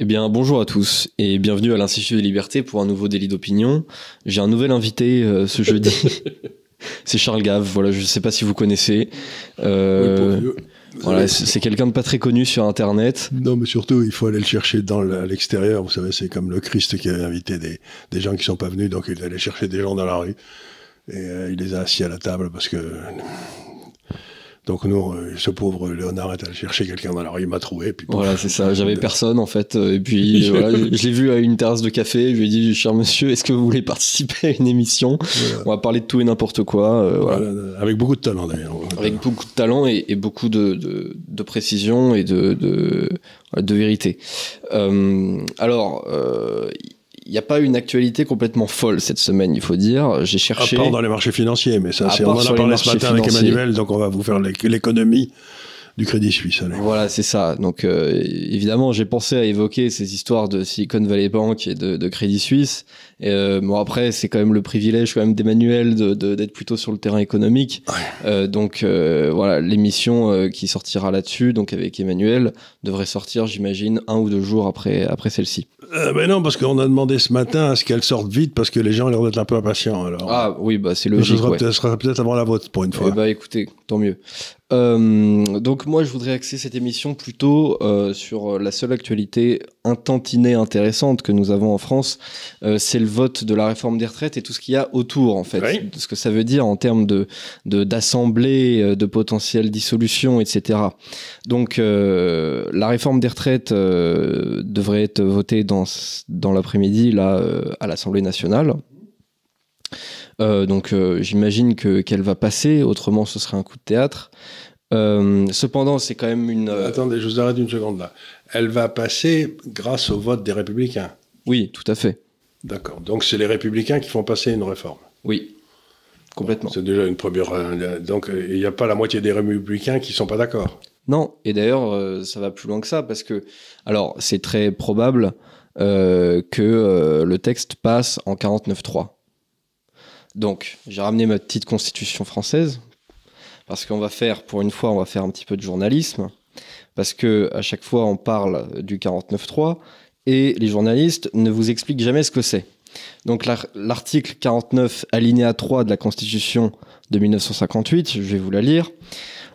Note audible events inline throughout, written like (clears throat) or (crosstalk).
Eh bien, bonjour à tous et bienvenue à l'Institut des Libertés pour un nouveau délit d'opinion. J'ai un nouvel invité euh, ce jeudi. (laughs) c'est Charles Gave. Voilà, je ne sais pas si vous connaissez. Euh, Oui, voilà, c'est quelqu'un de pas très connu sur Internet. Non, mais surtout, il faut aller le chercher dans l'extérieur. Vous savez, c'est comme le Christ qui avait invité des, des gens qui sont pas venus, donc il allait chercher des gens dans la rue. Et euh, il les a assis à la table parce que. Donc nous, euh, ce pauvre Léonard est allé chercher quelqu'un dans la rue, il m'a trouvé. Puis, Voilà, c'est ça. J'avais personne en fait. euh, Et puis (laughs) voilà, je l'ai vu à une terrasse de café. Je lui ai dit, cher monsieur, est-ce que vous voulez participer à une émission? Voilà. On va parler de tout et n'importe quoi. euh, voilà. Voilà, avec beaucoup de talent d'ailleurs. avec beaucoup de talent et, et beaucoup de, de, de précision et de, de, de vérité. Euh, alors, euh, il n'y a pas une actualité complètement folle cette semaine, il faut dire. J'ai À cherché. part dans les marchés financiers, mais ça, À c'est, on en a parlé ce matin avec. Emmanuel, donc on va vous faire l'éc- l'économie du Crédit Suisse. allez. Voilà, c'est ça. Donc, euh, évidemment, j'ai pensé à évoquer ces histoires de Silicon Valley Bank et de, de Crédit Suisse. Et, euh, bon, après, c'est quand même le privilège quand même d'Emmanuel de, de- d'être plutôt sur le terrain économique. Euh, donc, euh, voilà, l'émission euh, qui sortira là-dessus, donc avec Emmanuel, devrait sortir, j'imagine, un ou deux jours après, après celle-ci. Euh, ben non, parce qu'on a demandé ce matin à ce qu'elle sorte vite, parce que les gens ont l'air d'être un peu impatients. Alors, Ah oui, bah c'est Mais ce logique. sera ouais. peut-être, peut-être avant la vôtre pour une fois. Eh bah écoutez, tant mieux. Euh, donc moi je voudrais axer cette émission plutôt euh, sur la seule actualité un tantinet intéressante que nous avons en France, Euh, c'est le vote de la réforme des retraites et tout ce qu'il y a autour en fait, Oui. de ce que ça veut dire en termes de de- d'assemblée, euh, de potentielle dissolution, etc. Donc euh, la réforme des retraites euh, devrait être votée dans dans l'après-midi là euh, à l'Assemblée nationale. Euh, donc euh, j'imagine que qu'elle va passer, autrement ce serait un coup de théâtre. Euh, cependant, c'est quand même une. Attendez, je vous arrête une seconde là. Elle va passer grâce au vote des Républicains. Oui, tout à fait. D'accord. Donc c'est les Républicains qui font passer une réforme. Oui, complètement. C'est déjà une première. Donc il n'y a pas la moitié des Républicains qui sont pas d'accord. Non, et d'ailleurs, euh, ça va plus loin que ça parce que, alors, c'est très probable euh, que euh, le texte passe en 49.3. Donc, j'ai ramené ma petite constitution française parce qu'on va faire, pour une fois, on va faire un petit peu de journalisme parce que à chaque fois, on parle du 49.3 et les journalistes ne vous expliquent jamais ce que c'est. Donc, l'ar- l'article 49, alinéa 3 de la Constitution de 1958, je vais vous la lire.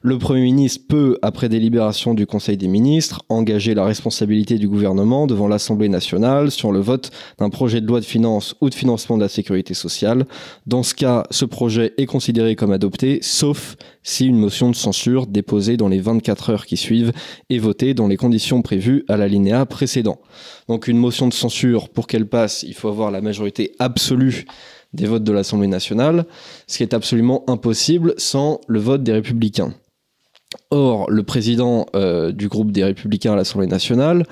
Le Premier ministre peut, après délibération du Conseil des ministres, engager la responsabilité du gouvernement devant l'Assemblée nationale sur le vote d'un projet de loi de finances ou de financement de la sécurité sociale. Dans ce cas, ce projet est considéré comme adopté, sauf si une motion de censure déposée dans les 24 heures qui suivent est votée dans les conditions prévues à l'alinéa précédent. Donc une motion de censure, pour qu'elle passe, il faut avoir la majorité absolue des votes de l'Assemblée nationale, ce qui est absolument impossible sans le vote des républicains. Or, le président euh, du groupe des Républicains à l'Assemblée nationale,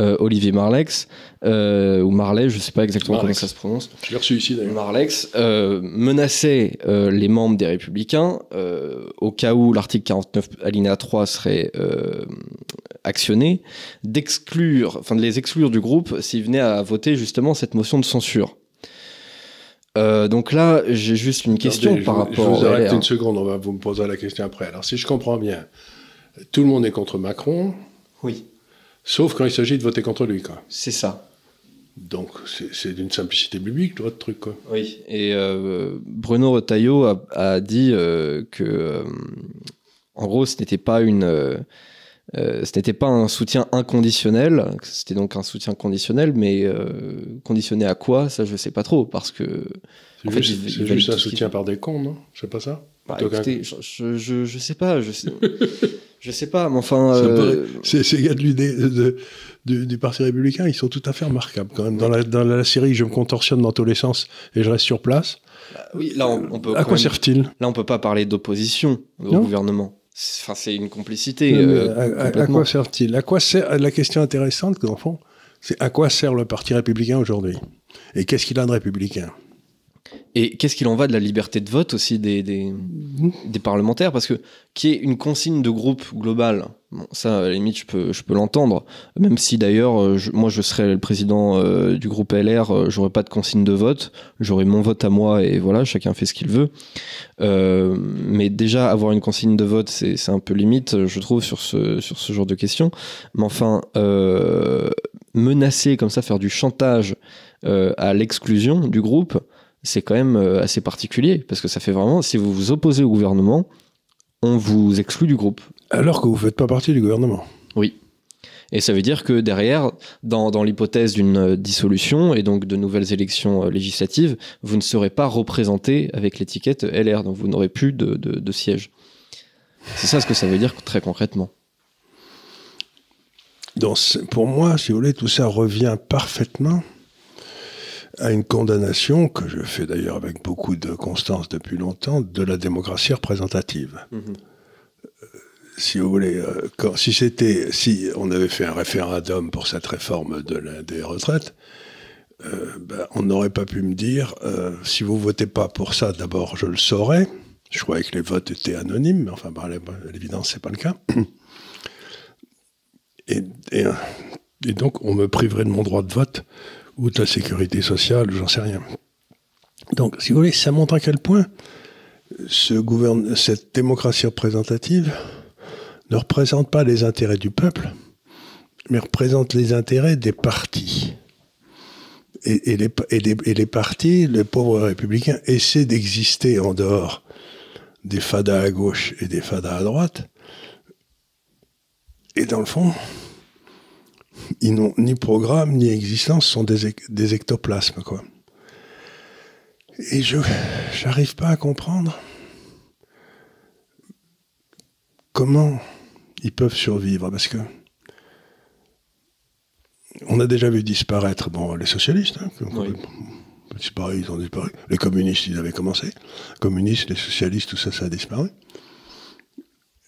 euh, Olivier Marlex, euh, ou Marley, je ne sais pas exactement Marlex. comment ça se prononce, Je l'ai reçu ici d'ailleurs. Marlex, euh, menaçait euh, les membres des Républicains euh, au cas où l'article 49 alinéa 3 serait euh, actionné, d'exclure, enfin de les exclure du groupe s'ils venaient à voter justement cette motion de censure. Euh, donc là, j'ai juste une question Attendez, par je, rapport. Je vous arrête une seconde, on va vous me poser la question après. Alors si je comprends bien, tout le monde est contre Macron, Oui, sauf quand il s'agit de voter contre lui. Quoi. c'est ça. Donc c'est d'une simplicité biblique, votre truc. Quoi. Oui, et euh, Bruno Retailleau a, a dit euh, que, euh, en gros, ce n'était pas une, euh, ce n'était pas un soutien inconditionnel, c'était donc un soutien conditionnel, mais euh, conditionné à quoi Ça, je sais pas trop, parce que. C'est fait, juste, un soutien par des cons, non? C'est pas ça Bah, écoutez, je, je, je, sais pas, je sais, (laughs) je sais pas, mais enfin. Euh, Ces, gars de l'idée de- de- du, Parti républicain, ils sont tout à fait remarquables quand même. Dans la, dans la série, je me contorsionne dans tous les sens et je reste sur place. oui, là, on, on peut. à quoi même- servent-ils Là, on peut pas parler d'opposition au Non. gouvernement. Enfin, c'est une complicité. Euh, à- quoi servent-ils À quoi sert la question intéressante, c'est à quoi sert le Parti républicain aujourd'hui? Et qu'est-ce qu'il a de républicain? Et qu'est-ce qu'il en va de la liberté de vote aussi des, des, des parlementaires? Parce que qui est une consigne de groupe globale, bon, ça, à la limite, je peux, je peux l'entendre. Même si d'ailleurs, euh, moi, je serais le président euh, du groupe LR, euh, j'aurais pas de consigne de vote, j'aurais mon vote à moi et voilà, chacun fait ce qu'il veut. Euh, mais déjà, avoir une consigne de vote, c'est un peu limite, je trouve, sur ce, sur ce genre de questions. Mais enfin, menacer comme ça, faire du chantage à l'exclusion du groupe, c'est quand même euh, assez particulier parce que ça fait vraiment, si vous vous opposez au gouvernement, on vous exclut du groupe. Alors que vous ne faites pas partie du gouvernement. Oui. Et ça veut dire que derrière, dans, dans l'hypothèse d'une euh, dissolution et donc de nouvelles élections euh, législatives, vous ne serez pas représenté avec l'étiquette LR, donc vous n'aurez plus de, de, de siège. C'est ça ce que ça veut dire très concrètement. Donc, pour moi, si vous voulez, tout ça revient parfaitement à une condamnation que je fais d'ailleurs avec beaucoup de constance depuis longtemps de la démocratie représentative. Si vous voulez, euh, quand- si c'était, si on avait fait un référendum pour cette réforme de la- des retraites, euh, ben, on n'aurait pas pu me dire euh, si vous votez pas pour ça, d'abord je le saurais. Je croyais que les votes étaient anonymes, mais enfin, à l'évidence, c'est pas le cas. Et, et, euh, et donc, on me priverait de mon droit de vote ou de la sécurité sociale, j'en sais rien. Donc, si vous voulez, ça montre à quel point cette démocratie représentative ne représente pas les intérêts du peuple, mais représente les intérêts des partis. Et les partis, les pauvres républicains, essaient d'exister en dehors des fadas à gauche et des fadas à droite. Et dans le fond, ils n'ont ni programme ni existence, ce sont des, ec- des ectoplasmes, quoi. Et je j'arrive pas à comprendre comment ils peuvent survivre, parce que on a déjà vu disparaître bon, les socialistes, hein, Oui. disparu, ils ont disparu. Les communistes, ils avaient commencé. Les communistes, les socialistes, tout ça, ça a disparu.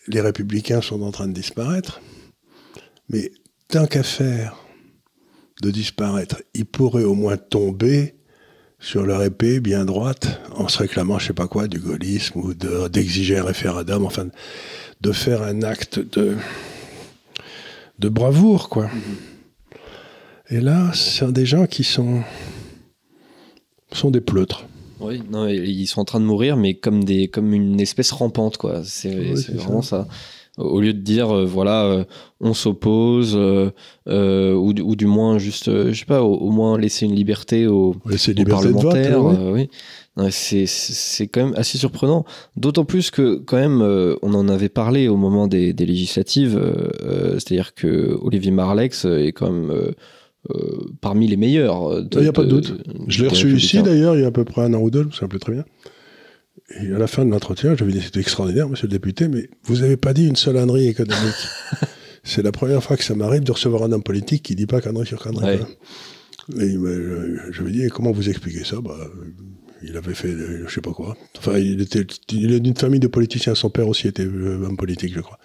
Les républicains sont en train de disparaître. Mais tant qu'à faire de disparaître, ils pourraient au moins tomber sur leur épée bien droite en se réclamant, je sais pas quoi, du gaullisme ou de- d'exiger un référendum, enfin, de faire un acte de, de bravoure, quoi. Et là, ce sont des gens qui sont, sont des pleutres. Oui, non, ils sont en train de mourir, mais comme, des, comme une espèce rampante, quoi. C'est Oui, c'est c'est vraiment ça. Au lieu de dire, euh, voilà, euh, on s'oppose, euh, ou, du- ou du moins juste, je sais pas, au, au moins laisser une liberté aux, C'est aux liberté de parlementaires. oui. oui. C'est quand même assez surprenant. D'autant plus que, quand même, on en avait parlé au moment des, des législatives. C'est-à-dire que Olivier Marlex est quand même parmi les meilleurs. Il n'y a pas de doute. Je l'ai reçu ici d'ailleurs, il y a à peu près un an ou deux, souviens plus très bien. Et à la fin de l'entretien, j'avais dit c'était extraordinaire, monsieur le député, mais vous n'avez pas dit une seule ânerie économique. (laughs) C'est la première fois que ça m'arrive de recevoir un homme politique qui dit pas connerie sur. Ouais. hein. Et je, je lui ai dit, comment vous expliquez ça? Bah, Il avait fait, euh, je sais pas quoi. Enfin, il, était, il est d'une famille de politiciens. Son père aussi était euh, homme politique, je crois.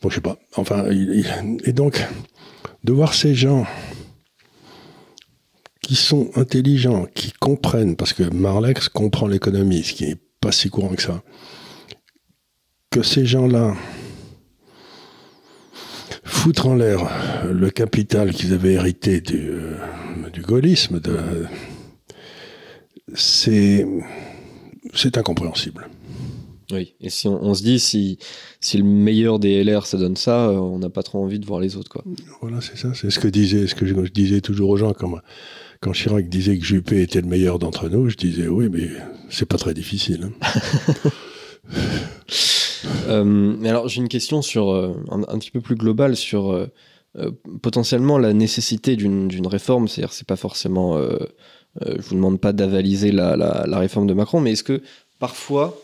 Bon, je sais pas. Enfin, il- il- et donc, de voir ces gens qui sont intelligents, qui comprennent, parce que Marlex comprend l'économie, ce qui n'est pas si courant que ça, que ces gens-là foutre en l'air le capital qu'ils avaient hérité du, euh, du gaullisme, c'est, c'est incompréhensible. Oui, et si on, on se dit, si, si le meilleur des LR ça donne ça, euh, on n'a pas trop envie de voir les autres. Quoi. Voilà, c'est ça. C'est ce que disait, ce que je, je disais toujours aux gens quand, quand Chirac disait que Juppé était le meilleur d'entre nous. Je disais oui, mais c'est pas très difficile. hein. (laughs) Euh, alors, j'ai une question sur, euh, un, petit peu plus globale sur euh, potentiellement la nécessité d'une réforme. C'est-à-dire, c'est pas forcément. je vous demande pas d'avaliser la réforme de Macron, mais est-ce que parfois.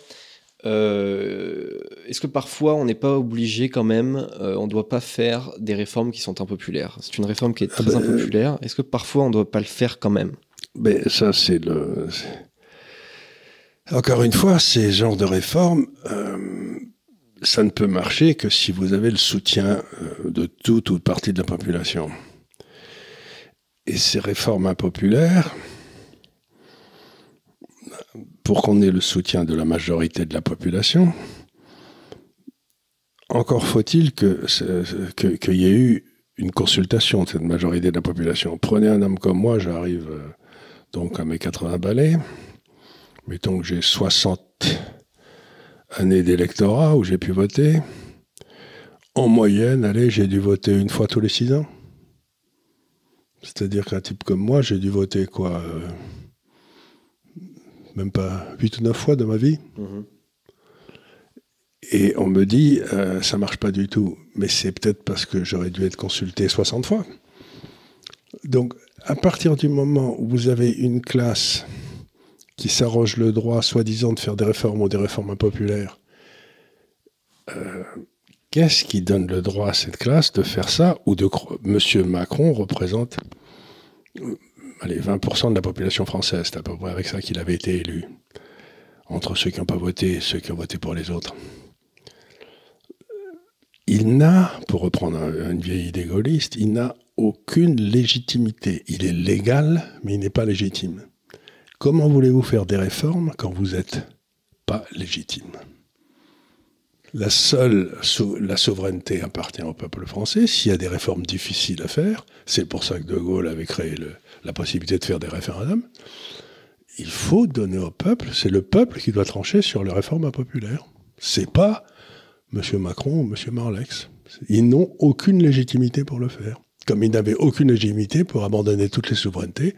Euh, est-ce que parfois on n'est pas obligé quand même, euh, on ne doit pas faire des réformes qui sont impopulaires? C'est une réforme qui est Ah très ben, impopulaire. Est-ce que parfois on ne doit pas le faire quand même? Mais ça, c'est le. Encore une fois, ces genres de réformes, euh, ça ne peut marcher que si vous avez le soutien euh, de toute ou de partie de la population. Et ces réformes impopulaires, pour qu'on ait le soutien de la majorité de la population, encore faut-il que ce- que- qu'il y ait eu une consultation de cette majorité de la population. Prenez un homme comme moi, j'arrive euh, donc à mes 80 balais. Mettons que j'ai 60 années d'électorat où j'ai pu voter. En moyenne, allez, j'ai dû voter une fois tous les six ans. C'est-à-dire qu'un type comme moi, j'ai dû voter quoi euh, Même pas 8 ou 9 fois dans ma vie. Mhm. Et on me dit, euh, ça marche pas du tout. Mais c'est peut-être parce que j'aurais dû être consulté 60 fois. Donc, à partir du moment où vous avez une classe qui s'arroge le droit, soi-disant, de faire des réformes ou des réformes impopulaires, euh, qu'est-ce qui donne le droit à cette classe de faire ça ou de Monsieur Macron représente euh, allez, 20% de la population française, c'est à peu près avec ça qu'il avait été élu, entre ceux qui n'ont pas voté et ceux qui ont voté pour les autres. Il n'a, pour reprendre une vieille idée gaulliste, il n'a aucune légitimité. Il est légal, mais il n'est pas légitime. Comment voulez-vous faire des réformes quand vous n'êtes pas légitime? La seule la souveraineté appartient au peuple français. S'il y a des réformes difficiles à faire, c'est pour ça que De Gaulle avait créé la possibilité de faire des référendums. Il faut donner au peuple, c'est le peuple qui doit trancher sur les réformes impopulaires. C'est pas M. Macron ou M. Marlex. Ils n'ont aucune légitimité pour le faire. Comme ils n'avaient aucune légitimité pour abandonner toutes les souverainetés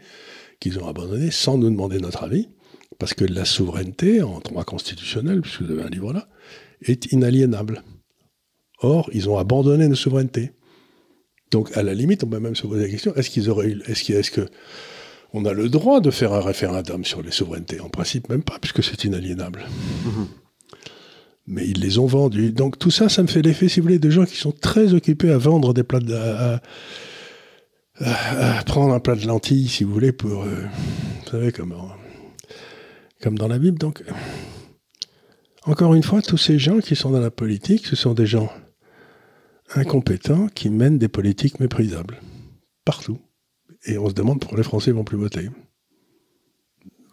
qu'ils ont abandonnées sans nous demander notre avis. Parce que la souveraineté, en droit constitutionnel, puisque vous avez un livre là, est inaliénable. Or, ils ont abandonné nos souverainetés. Donc, à la limite, on peut même se poser la question est-ce qu'ils auraient eu, est-ce, est que on a le droit de faire un référendum sur les souverainetés? En principe, même pas, puisque c'est inaliénable. Mhm. Mais ils les ont vendus. Donc, tout ça, ça me fait l'effet, si vous voulez, de gens qui sont très occupés à vendre des plats de. À, prendre un plat de lentilles, si vous voulez, pour. Euh, vous savez, comme, comme dans la Bible. Donc. Encore une fois, tous ces gens qui sont dans la politique, ce sont des gens incompétents qui mènent des politiques méprisables. Partout. Et on se demande pourquoi les Français vont plus voter.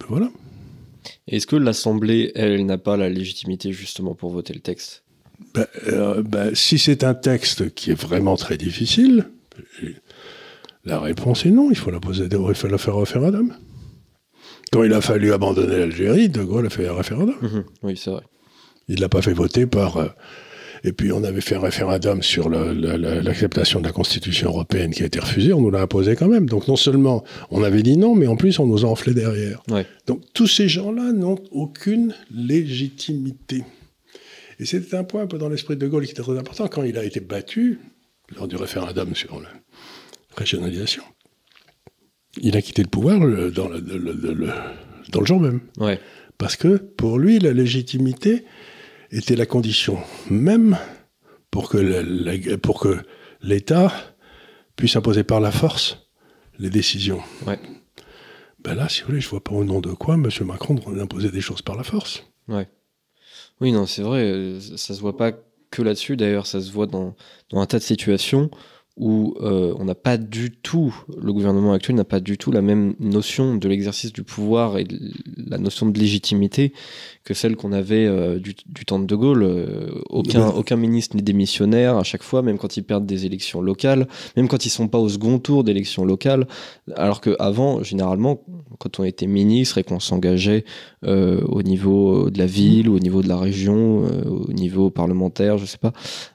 Ben voilà. Est-ce que l'Assemblée, elle, n'a pas la légitimité justement pour voter le texte? Ben, euh, ben, Si c'est un texte qui est vraiment très difficile, la réponse est non. Il faut la poser, il faut la faire référendum. Quand il a fallu abandonner l'Algérie, De Gaulle a fait un référendum. Mhm. oui, c'est vrai. Il ne l'a pas fait voter par. Et puis on avait fait un référendum sur l'acceptation de la Constitution européenne qui a été refusée, on nous l'a imposé quand même. Donc non seulement on avait dit non, mais en plus on nous a enflé derrière. Donc tous ces gens-là n'ont aucune légitimité. Et c'était un point un peu dans l'esprit de Gaulle qui était très important quand il a été battu lors du référendum sur la régionalisation. Il a quitté le pouvoir dans, le, dans le jour même. Parce que pour lui, la légitimité, était la condition même pour que, pour que l'État puisse imposer par la force les décisions. Ouais. Ben là, si vous voulez, je vois pas au nom de quoi M. Macron imposer des choses par la force. Ouais. Oui, non, c'est vrai, ça se voit pas que là-dessus, d'ailleurs, ça se voit dans, dans un tas de situations où euh, on n'a pas du tout, le gouvernement actuel n'a pas du tout la même notion de l'exercice du pouvoir et la notion de légitimité que celle qu'on avait euh, du, temps de De Gaulle. Euh, aucun, aucun ministre n'est démissionnaire à chaque fois, même quand ils perdent des élections locales, même quand ils sont pas au second tour d'élections locales. Alors qu'avant, généralement, quand on était ministre et qu'on s'engageait au niveau de la ville, ou au niveau de la région, au niveau parlementaire, je sais pas,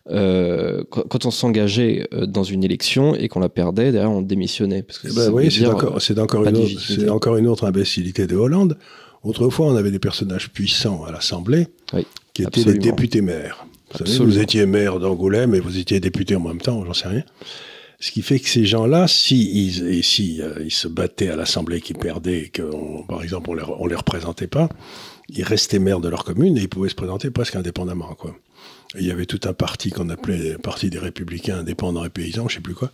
quand on s'engageait dans une élection et qu'on la perdait, derrière on démissionnait. Parce que oui, c'est encore, une autre, encore une autre imbécilité de Hollande. Autrefois, on avait des personnages puissants à l'Assemblée qui étaient les députés maires. Vous, savez, vous étiez maire d'Angoulême et vous étiez député en même temps, j'en sais rien. Ce qui fait que ces gens-là, si ils, si, euh, ils se battaient à l'Assemblée, qu'ils perdaient, et que, par exemple, on ne les, on les représentait pas, ils restaient maires de leur commune et ils pouvaient se présenter presque indépendamment. Quoi il y avait tout un parti qu'on appelait le Parti des Républicains indépendants et paysans, je sais plus quoi,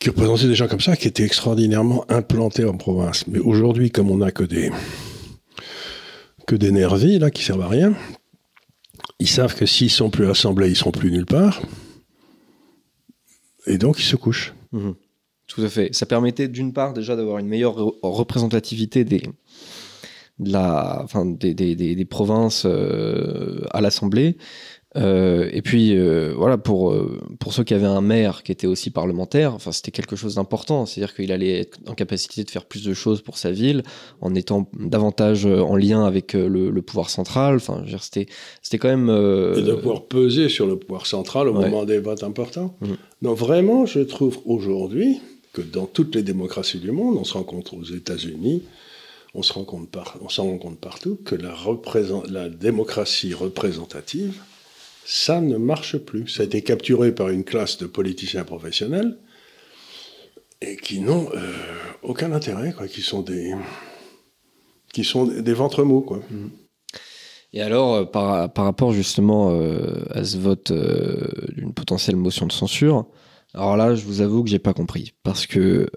qui représentait des gens comme ça, qui étaient extraordinairement implantés en province. Mais aujourd'hui, comme on n'a que des que des nervis, là, qui servent à rien, ils savent que s'ils sont plus assemblés, ils seront plus nulle part. Et donc, ils se couchent. Mmh. Tout à fait. Ça permettait d'une part déjà d'avoir une meilleure représentativité des, la, des, des, provinces euh, à l'Assemblée. Euh, et puis euh, voilà pour pour ceux qui avaient un maire qui était aussi parlementaire, enfin c'était quelque chose d'important, c'est-à-dire qu'il allait être en capacité de faire plus de choses pour sa ville en étant davantage en lien avec le, le pouvoir central. Enfin c'était c'était quand même et de pouvoir peser sur le pouvoir central au moment des votes importants. Mmh. Donc vraiment je trouve aujourd'hui que dans toutes les démocraties du monde, on se rencontre aux États-Unis, on se rencontre par, on s'en rend compte partout que la, la démocratie représentative, ça ne marche plus. Ça a été capturé par une classe de politiciens professionnels et qui n'ont euh, aucun intérêt, quoi, qui sont des, qui sont des ventres mous, quoi. Mmh. Et alors, euh, par, par, rapport justement euh, à ce vote d'une potentielle motion de censure, alors là, je vous avoue que j'ai pas compris, parce que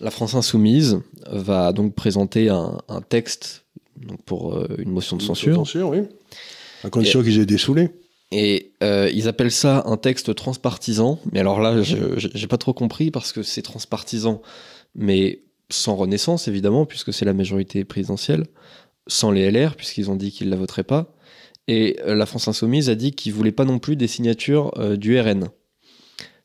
la France insoumise va donc présenter un, texte donc pour une motion de censure. censure, oui. À condition qu'ils aient des saoulés. Et euh, ils appellent ça un texte transpartisan. Mais alors là, je j'ai pas trop compris parce que c'est transpartisan, mais sans Renaissance évidemment, puisque c'est la majorité présidentielle, sans les LR, puisqu'ils ont dit qu'ils la voteraient pas. Et euh, la France Insoumise a dit qu'ils voulaient pas non plus des signatures euh, du RN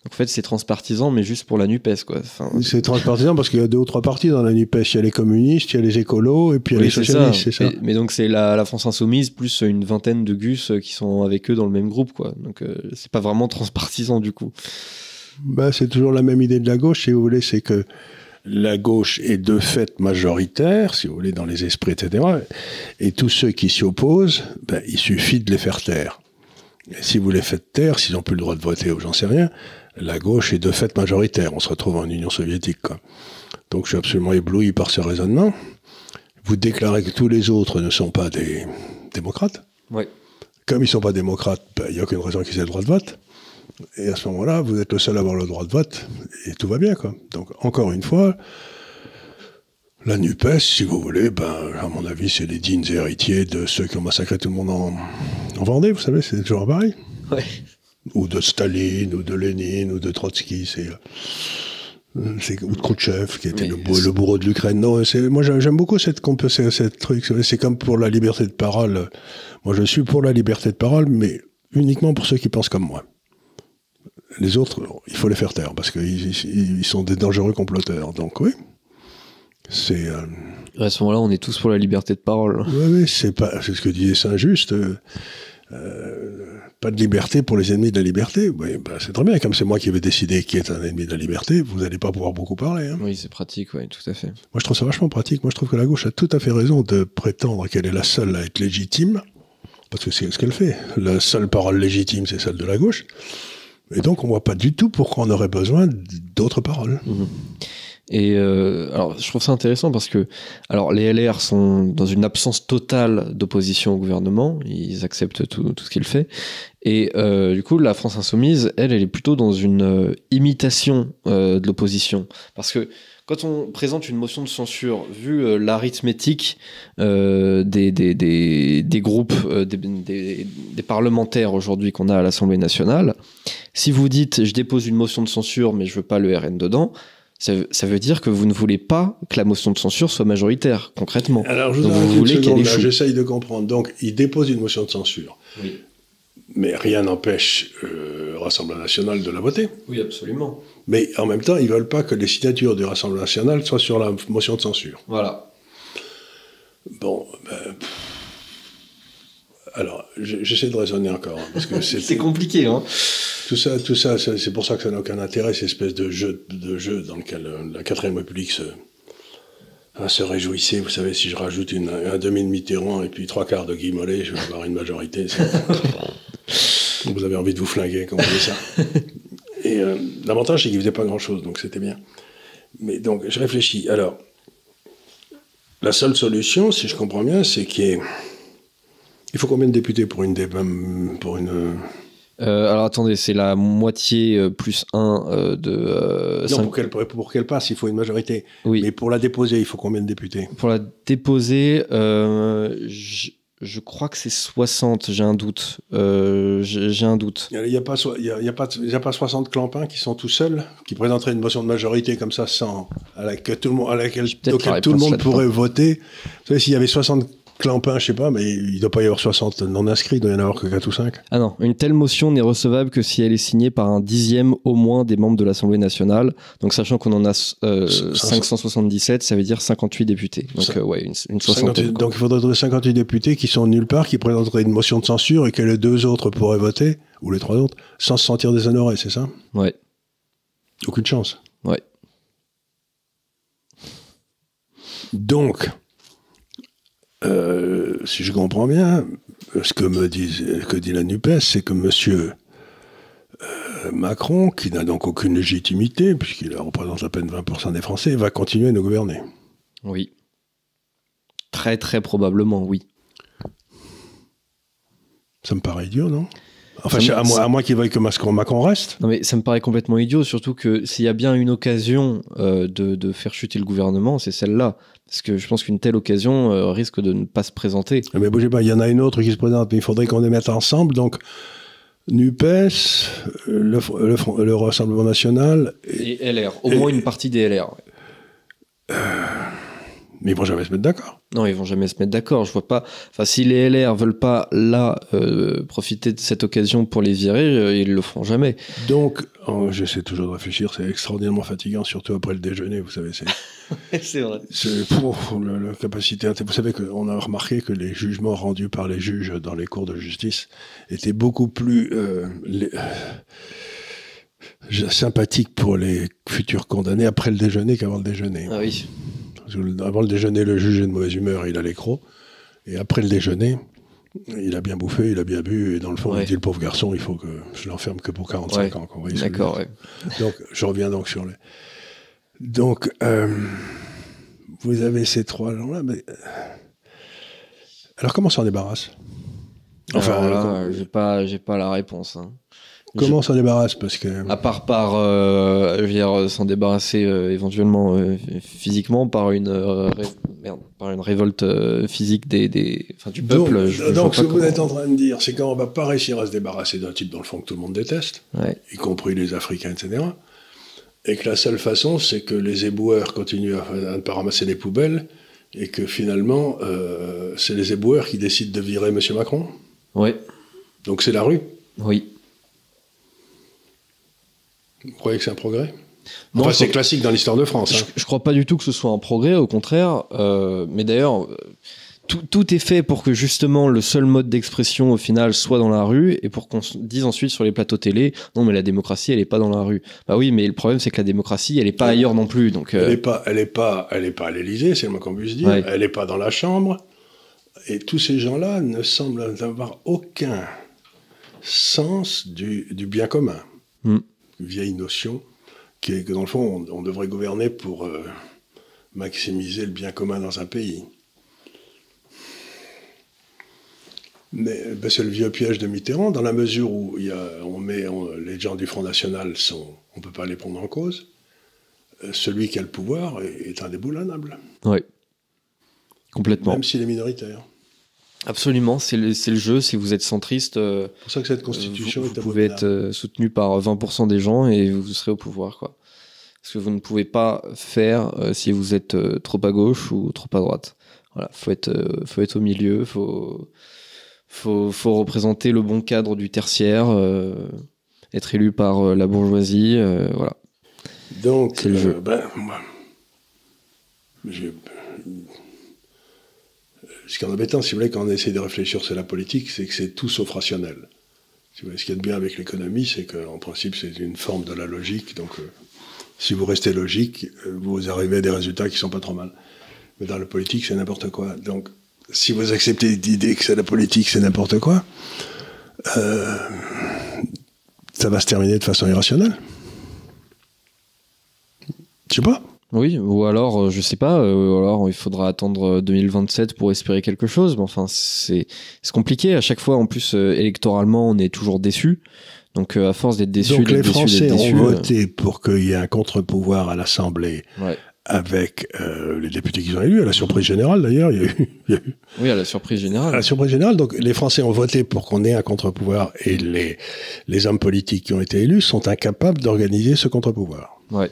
en fait, c'est transpartisan, mais juste pour la NUPES, quoi. c'est transpartisan parce qu'il y a deux ou trois partis dans la NUPES. Il y a les communistes, il y a les écolos, et puis il y a les socialistes, c'est ça. Mais, donc, c'est la, France Insoumise plus une vingtaine de gus qui sont avec eux dans le même groupe, quoi. Donc, euh, c'est pas vraiment transpartisan, du coup. Bah, c'est toujours la même idée de la gauche, si vous voulez, c'est que la gauche est de fait majoritaire, si vous voulez, dans les esprits, etc. Et tous ceux qui s'y opposent, ben, il suffit de les faire taire. Et si vous les faites taire, s'ils n'ont plus le droit de voter ou j'en sais rien, la gauche est de fait majoritaire. On se retrouve en Union soviétique. Quoi. Donc je suis absolument ébloui par ce raisonnement. Vous déclarez que tous les autres ne sont pas des démocrates. Oui. Comme ils ne sont pas démocrates, ben, il n'y a aucune raison qu'ils aient le droit de vote. Et à ce moment-là, vous êtes le seul à avoir le droit de vote, et tout va bien. Quoi. Donc encore une fois, la NUPES, si vous voulez, ben, à mon avis, c'est les dignes héritiers de ceux qui ont massacré tout le monde en, en Vendée, vous savez, c'est toujours pareil. Ouais ou de Staline, ou de Lénine, ou de Trotsky, c'est euh, ou de Khrouchtchev, qui était le, bourreau de l'Ukraine. Non, moi j'aime beaucoup cette, cette truc. C'est comme pour la liberté de parole. Moi je suis pour la liberté de parole, mais uniquement pour ceux qui pensent comme moi. Les autres, il faut les faire taire parce qu'ils sont des dangereux comploteurs. Donc oui, c'est. Euh, à ce moment-là, on est tous pour la liberté de parole. Oui, oui, c'est pas, c'est ce que disait Saint-Just. Euh, pas de liberté pour les ennemis de la liberté. Oui, bah, c'est très bien. Comme c'est moi qui vais décider qui est un ennemi de la liberté, vous n'allez pas pouvoir beaucoup parler. Hein. Oui, c'est pratique, oui, tout à fait. Moi, je trouve ça vachement pratique. Moi, je trouve que la gauche a tout à fait raison de prétendre qu'elle est la seule à être légitime, parce que c'est ce qu'elle fait. La seule parole légitime, c'est celle de la gauche. Et donc, on voit pas du tout pourquoi on aurait besoin d'autres paroles. Mhm. Et euh, alors, je trouve ça intéressant parce que, alors, les LR sont dans une absence totale d'opposition au gouvernement. Ils acceptent tout, ce qu'il fait. Et euh, du coup, la France insoumise, elle, elle est plutôt dans une euh, imitation euh, de l'opposition, parce que quand on présente une motion de censure, vu euh, l'arithmétique des, des, des, groupes, des, des, parlementaires aujourd'hui qu'on a à l'Assemblée nationale, si vous dites je dépose une motion de censure mais je veux pas le RN dedans, ça, veut dire que vous ne voulez pas que la motion de censure soit majoritaire, concrètement. Alors, je vous, voulez qu'elle J'essaye de comprendre. Donc, il dépose une motion de censure. Oui. Mais rien n'empêche le euh, Rassemblement national de la voter. Oui, absolument. Mais en même temps, ils ne veulent pas que les signatures du Rassemblement national soient sur la motion de censure. Voilà. Bon, ben, alors, j'essaie de raisonner encore. Hein, parce que (laughs) c'est compliqué, hein tout ça, tout ça, c'est pour ça que ça n'a aucun intérêt, cette espèce de jeu, de jeu dans lequel euh, la 4 République se, hein, se réjouissait. Vous savez, si je rajoute une, un demi de Mitterrand et puis trois quarts de Guy Mollet, je vais avoir une majorité. (laughs) vous avez envie de vous flinguer quand vous dites ça. (laughs) Et euh, l'avantage, c'est qu'il ne faisait pas grand-chose, donc c'était bien. Mais donc, je réfléchis. Alors, la seule solution, si je comprends bien, c'est qu'il y ait... Il faut combien de députés pour une... Pour une euh, alors attendez, c'est la moitié euh, plus 1 euh, de. non, pour qu'elle, pour passe, il faut une majorité. Oui. Mais pour la déposer, il faut combien de députés? Pour la déposer, je, je, crois que c'est 60, j'ai un doute. j'ai, un doute. Il n'y a, pas, il y a, y a, pas, y a pas 60 clampins qui sont tout seuls, qui présenteraient une motion de majorité comme ça, sans, à, la, que tout le monde, à laquelle, tout le monde pourrait voter. Vous savez, s'il y avait 60 Clampin, je sais pas, mais il doit pas y avoir 60 non inscrits, il doit y en avoir que 4 ou 5. Ah non, une telle motion n'est recevable que si elle est signée par un dixième au moins des membres de l'Assemblée nationale. Donc sachant qu'on en a euh, 577, ça veut dire 58 députés. Donc euh, ouais, une, donc il faudrait 58 députés qui sont nulle part, qui présenteraient une motion de censure et que les deux autres pourraient voter, ou les trois autres, sans se sentir déshonorés, c'est ça? Ouais. Aucune chance. Ouais. Donc, euh, si je comprends bien, ce que me dit, que dit la NUPES, c'est que monsieur euh, Macron, qui n'a donc aucune légitimité, puisqu'il représente à peine 20% des Français, va continuer à nous gouverner. Oui. Très, très probablement, oui. Ça me paraît idiot, non? Enfin, Ça à moins, à moins qu'il veuille que Macron, Macron reste. Non mais ça me paraît complètement idiot, surtout que s'il y a bien une occasion euh, de, de faire chuter le gouvernement, c'est celle-là. Parce que je pense qu'une telle occasion euh, risque de ne pas se présenter. Mais bougez pas, il y en a une autre qui se présente, mais il faudrait qu'on les mette ensemble. Donc, NUPES, le, le, Rassemblement National, et- Et LR, au Et- moins une partie des LR. ouais. Mais ils vont jamais se mettre d'accord. Non, ils vont jamais se mettre d'accord. Je vois pas. Enfin, si les LR veulent pas là euh, profiter de cette occasion pour les virer, euh, ils le feront jamais. Donc, oh, j'essaie toujours de réfléchir, c'est extraordinairement fatigant, surtout après le déjeuner, vous savez. C'est, (laughs) c'est vrai. c'est pour le- la capacité. Vous savez qu'on a remarqué que les jugements rendus par les juges dans les cours de justice étaient beaucoup plus euh, les- euh, sympathiques pour les futurs condamnés après le déjeuner qu'avant le déjeuner. Ah oui. Avant le déjeuner, le juge est de mauvaise humeur, il a l'écro. Et après le déjeuner, il a bien bouffé, il a bien bu, et dans le fond, Ouais. il dit le pauvre garçon, il faut que je l'enferme que pour 45 Ouais. ans. D'accord. ouais. donc, je reviens donc sur les. Donc, euh, vous avez ces trois gens-là, mais. euh, Alors, comment s'en débarrasse Enfin, j'ai pas, j'ai pas la réponse. hein. Comment s'en débarrasse Parce que. À part par, euh, je veux dire, euh, s'en débarrasser euh, éventuellement euh, physiquement par une, ré- merde, par une révolte physique des, des, enfin, du donc, peuple. je- je donc, ce que vous êtes en train de dire, c'est qu'on va pas réussir à se débarrasser d'un type dans le fond que tout le monde déteste, Ouais. y compris les Africains, etc. Et que la seule façon, c'est que les éboueurs continuent à, à ne pas ramasser les poubelles, et que finalement, c'est les éboueurs qui décident de virer M. Macron? Ouais. Donc c'est la rue? Oui. Vous croyez que c'est un progrès? Non, Enfin, c'est classique dans l'histoire de France. Je, hein. je crois pas du tout que ce soit un progrès, au contraire. euh, mais d'ailleurs, euh, tout, tout est fait pour que justement le seul mode d'expression au final soit dans la rue et pour qu'on se dise ensuite sur les plateaux télé, non mais la démocratie elle est pas dans la rue. Bah oui, mais le problème c'est que la démocratie elle est pas ailleurs non plus. Donc euh, Elle n'est pas, elle est pas, elle est pas à l'Élysée, c'est le moins qu'on puisse dire. Ouais. Elle n'est pas dans la Chambre. Et tous ces gens-là ne semblent avoir aucun sens du, du bien commun. Hmm. Vieille notion qui est que dans le fond, on, on devrait gouverner pour euh, maximiser le bien commun dans un pays. Mais ben, c'est le vieux piège de Mitterrand, dans la mesure où il y a, on met, on- les gens du Front National, sont, on ne peut pas les prendre en cause. Euh, celui qui a le pouvoir est, est indéboulonnable, ouais, complètement. même s'il est minoritaire. Absolument, c'est le, le jeu. Si vous êtes centriste, euh, pour ça que cette constitution vous, pouvez être euh, soutenu par 20% des gens et vous serez au pouvoir, quoi. Ce que vous ne pouvez pas faire euh, si vous êtes euh, trop à gauche ou trop à droite. Voilà, faut être, faut être au milieu, faut, faut, faut représenter le bon cadre du tertiaire, être élu par la bourgeoisie, voilà. Donc, c'est le jeu. ben, moi, ce qui est embêtant, si vous voulez, quand on essaie de réfléchir sur la politique, c'est que c'est tout sauf rationnel. Ce qu'il y a de bien avec l'économie, c'est qu'en principe, c'est une forme de la logique. Donc, euh, si vous restez logique, euh, vous arrivez à des résultats qui sont pas trop mal. Mais dans la politique, c'est n'importe quoi. Donc, si vous acceptez l'idée que c'est la politique, c'est n'importe quoi, euh, ça va se terminer de façon irrationnelle. Je sais pas. Oui, ou alors, euh, je sais pas, euh, ou alors il faudra attendre euh, 2027 pour espérer quelque chose. Mais enfin, c'est compliqué. À chaque fois, en plus, euh, électoralement, on est toujours déçu. Donc, euh, à force d'être déçu, Donc les Français ont euh, voté pour qu'il y ait un contre-pouvoir à l'Assemblée ouais. avec euh, les députés qu'ils ont élus, à la surprise générale d'ailleurs. Il y a eu, il y a eu- Oui, à la surprise à générale. la surprise générale, donc les Français ont voté pour qu'on ait un contre-pouvoir et les, les hommes politiques qui ont été élus sont incapables d'organiser ce contre-pouvoir. Ouais.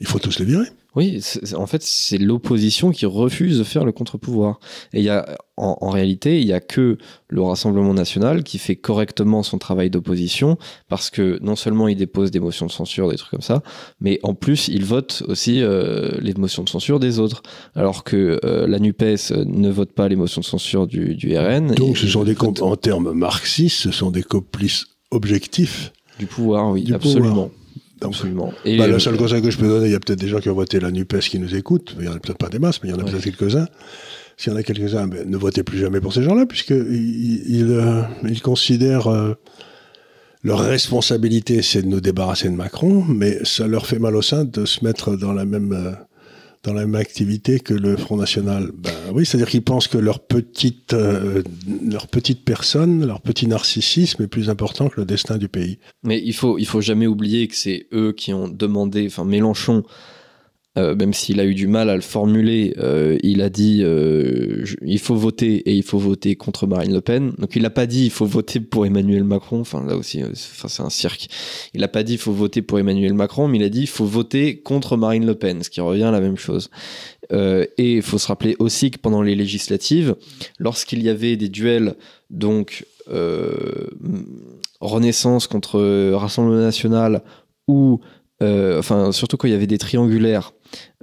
Il faut tous les virer. Oui, en fait, c'est l'opposition qui refuse de faire le contre-pouvoir. Et il y a, en, en réalité, il y a que le Rassemblement national qui fait correctement son travail d'opposition, parce que non seulement il dépose des motions de censure, des trucs comme ça, mais en plus, il vote aussi euh, les motions de censure des autres. Alors que euh, la NUPES ne vote pas les motions de censure du, du RN. Donc ce sont des vote comptes, en termes marxistes, ce sont des complices objectifs du pouvoir, oui, du absolument. pouvoir. Absolument. Et bah, le seul conseil que je peux donner, il y a peut-être des gens qui ont voté la NUPES qui nous écoutent, il n'y en a peut-être pas des masses, mais il y en a peut-être quelques-uns. S'il y en a quelques-uns, ben, ne votez plus jamais pour ces gens-là, puisqu'ils ils, euh, ils considèrent euh, leur responsabilité, c'est de nous débarrasser de Macron, mais ça leur fait mal au sein de se mettre dans la même euh, dans la même activité que le Front National. Ben oui, c'est-à-dire qu'ils pensent que leur petite, euh, leur petite personne, leur petit narcissisme est plus important que le destin du pays. Mais il faut, il faut jamais oublier que c'est eux qui ont demandé, enfin Mélenchon euh, même s'il a eu du mal à le formuler, euh, il a dit euh, il faut voter et il faut voter contre Marine Le Pen. Donc il n'a pas dit il faut voter pour Emmanuel Macron. Enfin là aussi, c'est un cirque. Il n'a pas dit il faut voter pour Emmanuel Macron, mais il a dit il faut voter contre Marine Le Pen, ce qui revient à la même chose. Et il faut se rappeler aussi que pendant les législatives, lorsqu'il y avait des duels, donc Renaissance contre Rassemblement National ou enfin surtout quand il y avait des triangulaires